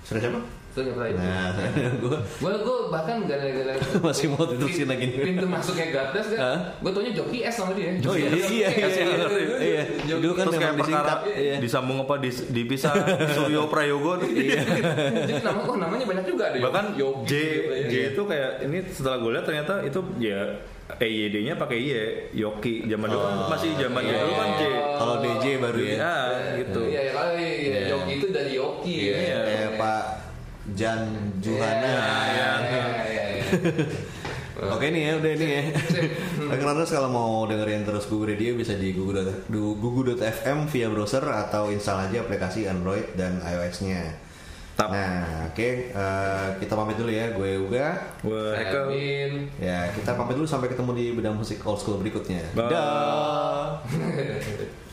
Surya siapa? Itu nggak itu Nah, gue gue gue bahkan gara-gara Masih mau diterusin lagi. pintu masuknya Gardas kan gue taunya Joki S nama dia Oh iya iya iya iya, iya. Joki Dulu kan memang perkara disingkat. Iya. disambung apa dipisah Suryo Prayogo jadi nama kok namanya banyak juga ada Bahkan Yogi J gitu ya. J itu kayak ini setelah gue lihat ternyata itu ya EYD-nya pakai Y, Yoki. Zaman dulu kan masih zaman Iya, dulu kan J. Kalau DJ baru ya. Ya, gitu. Iya, ya, kalau ya, Yogi itu dari Yoki Iya, ya. Pak Jan Juhana. Iya, iya, iya. Oke nih ya, udah ini ya. Cartooners kalau mau dengerin terus Google Radio bisa di google google.fm via browser atau install aja aplikasi Android dan iOS-nya. Tap. Nah, oke, eh, kita pamit dulu ya. Gue Uga. Gue. Ya, kita pamit dulu sampai ketemu di bidang musik old school berikutnya. Bye. Dah.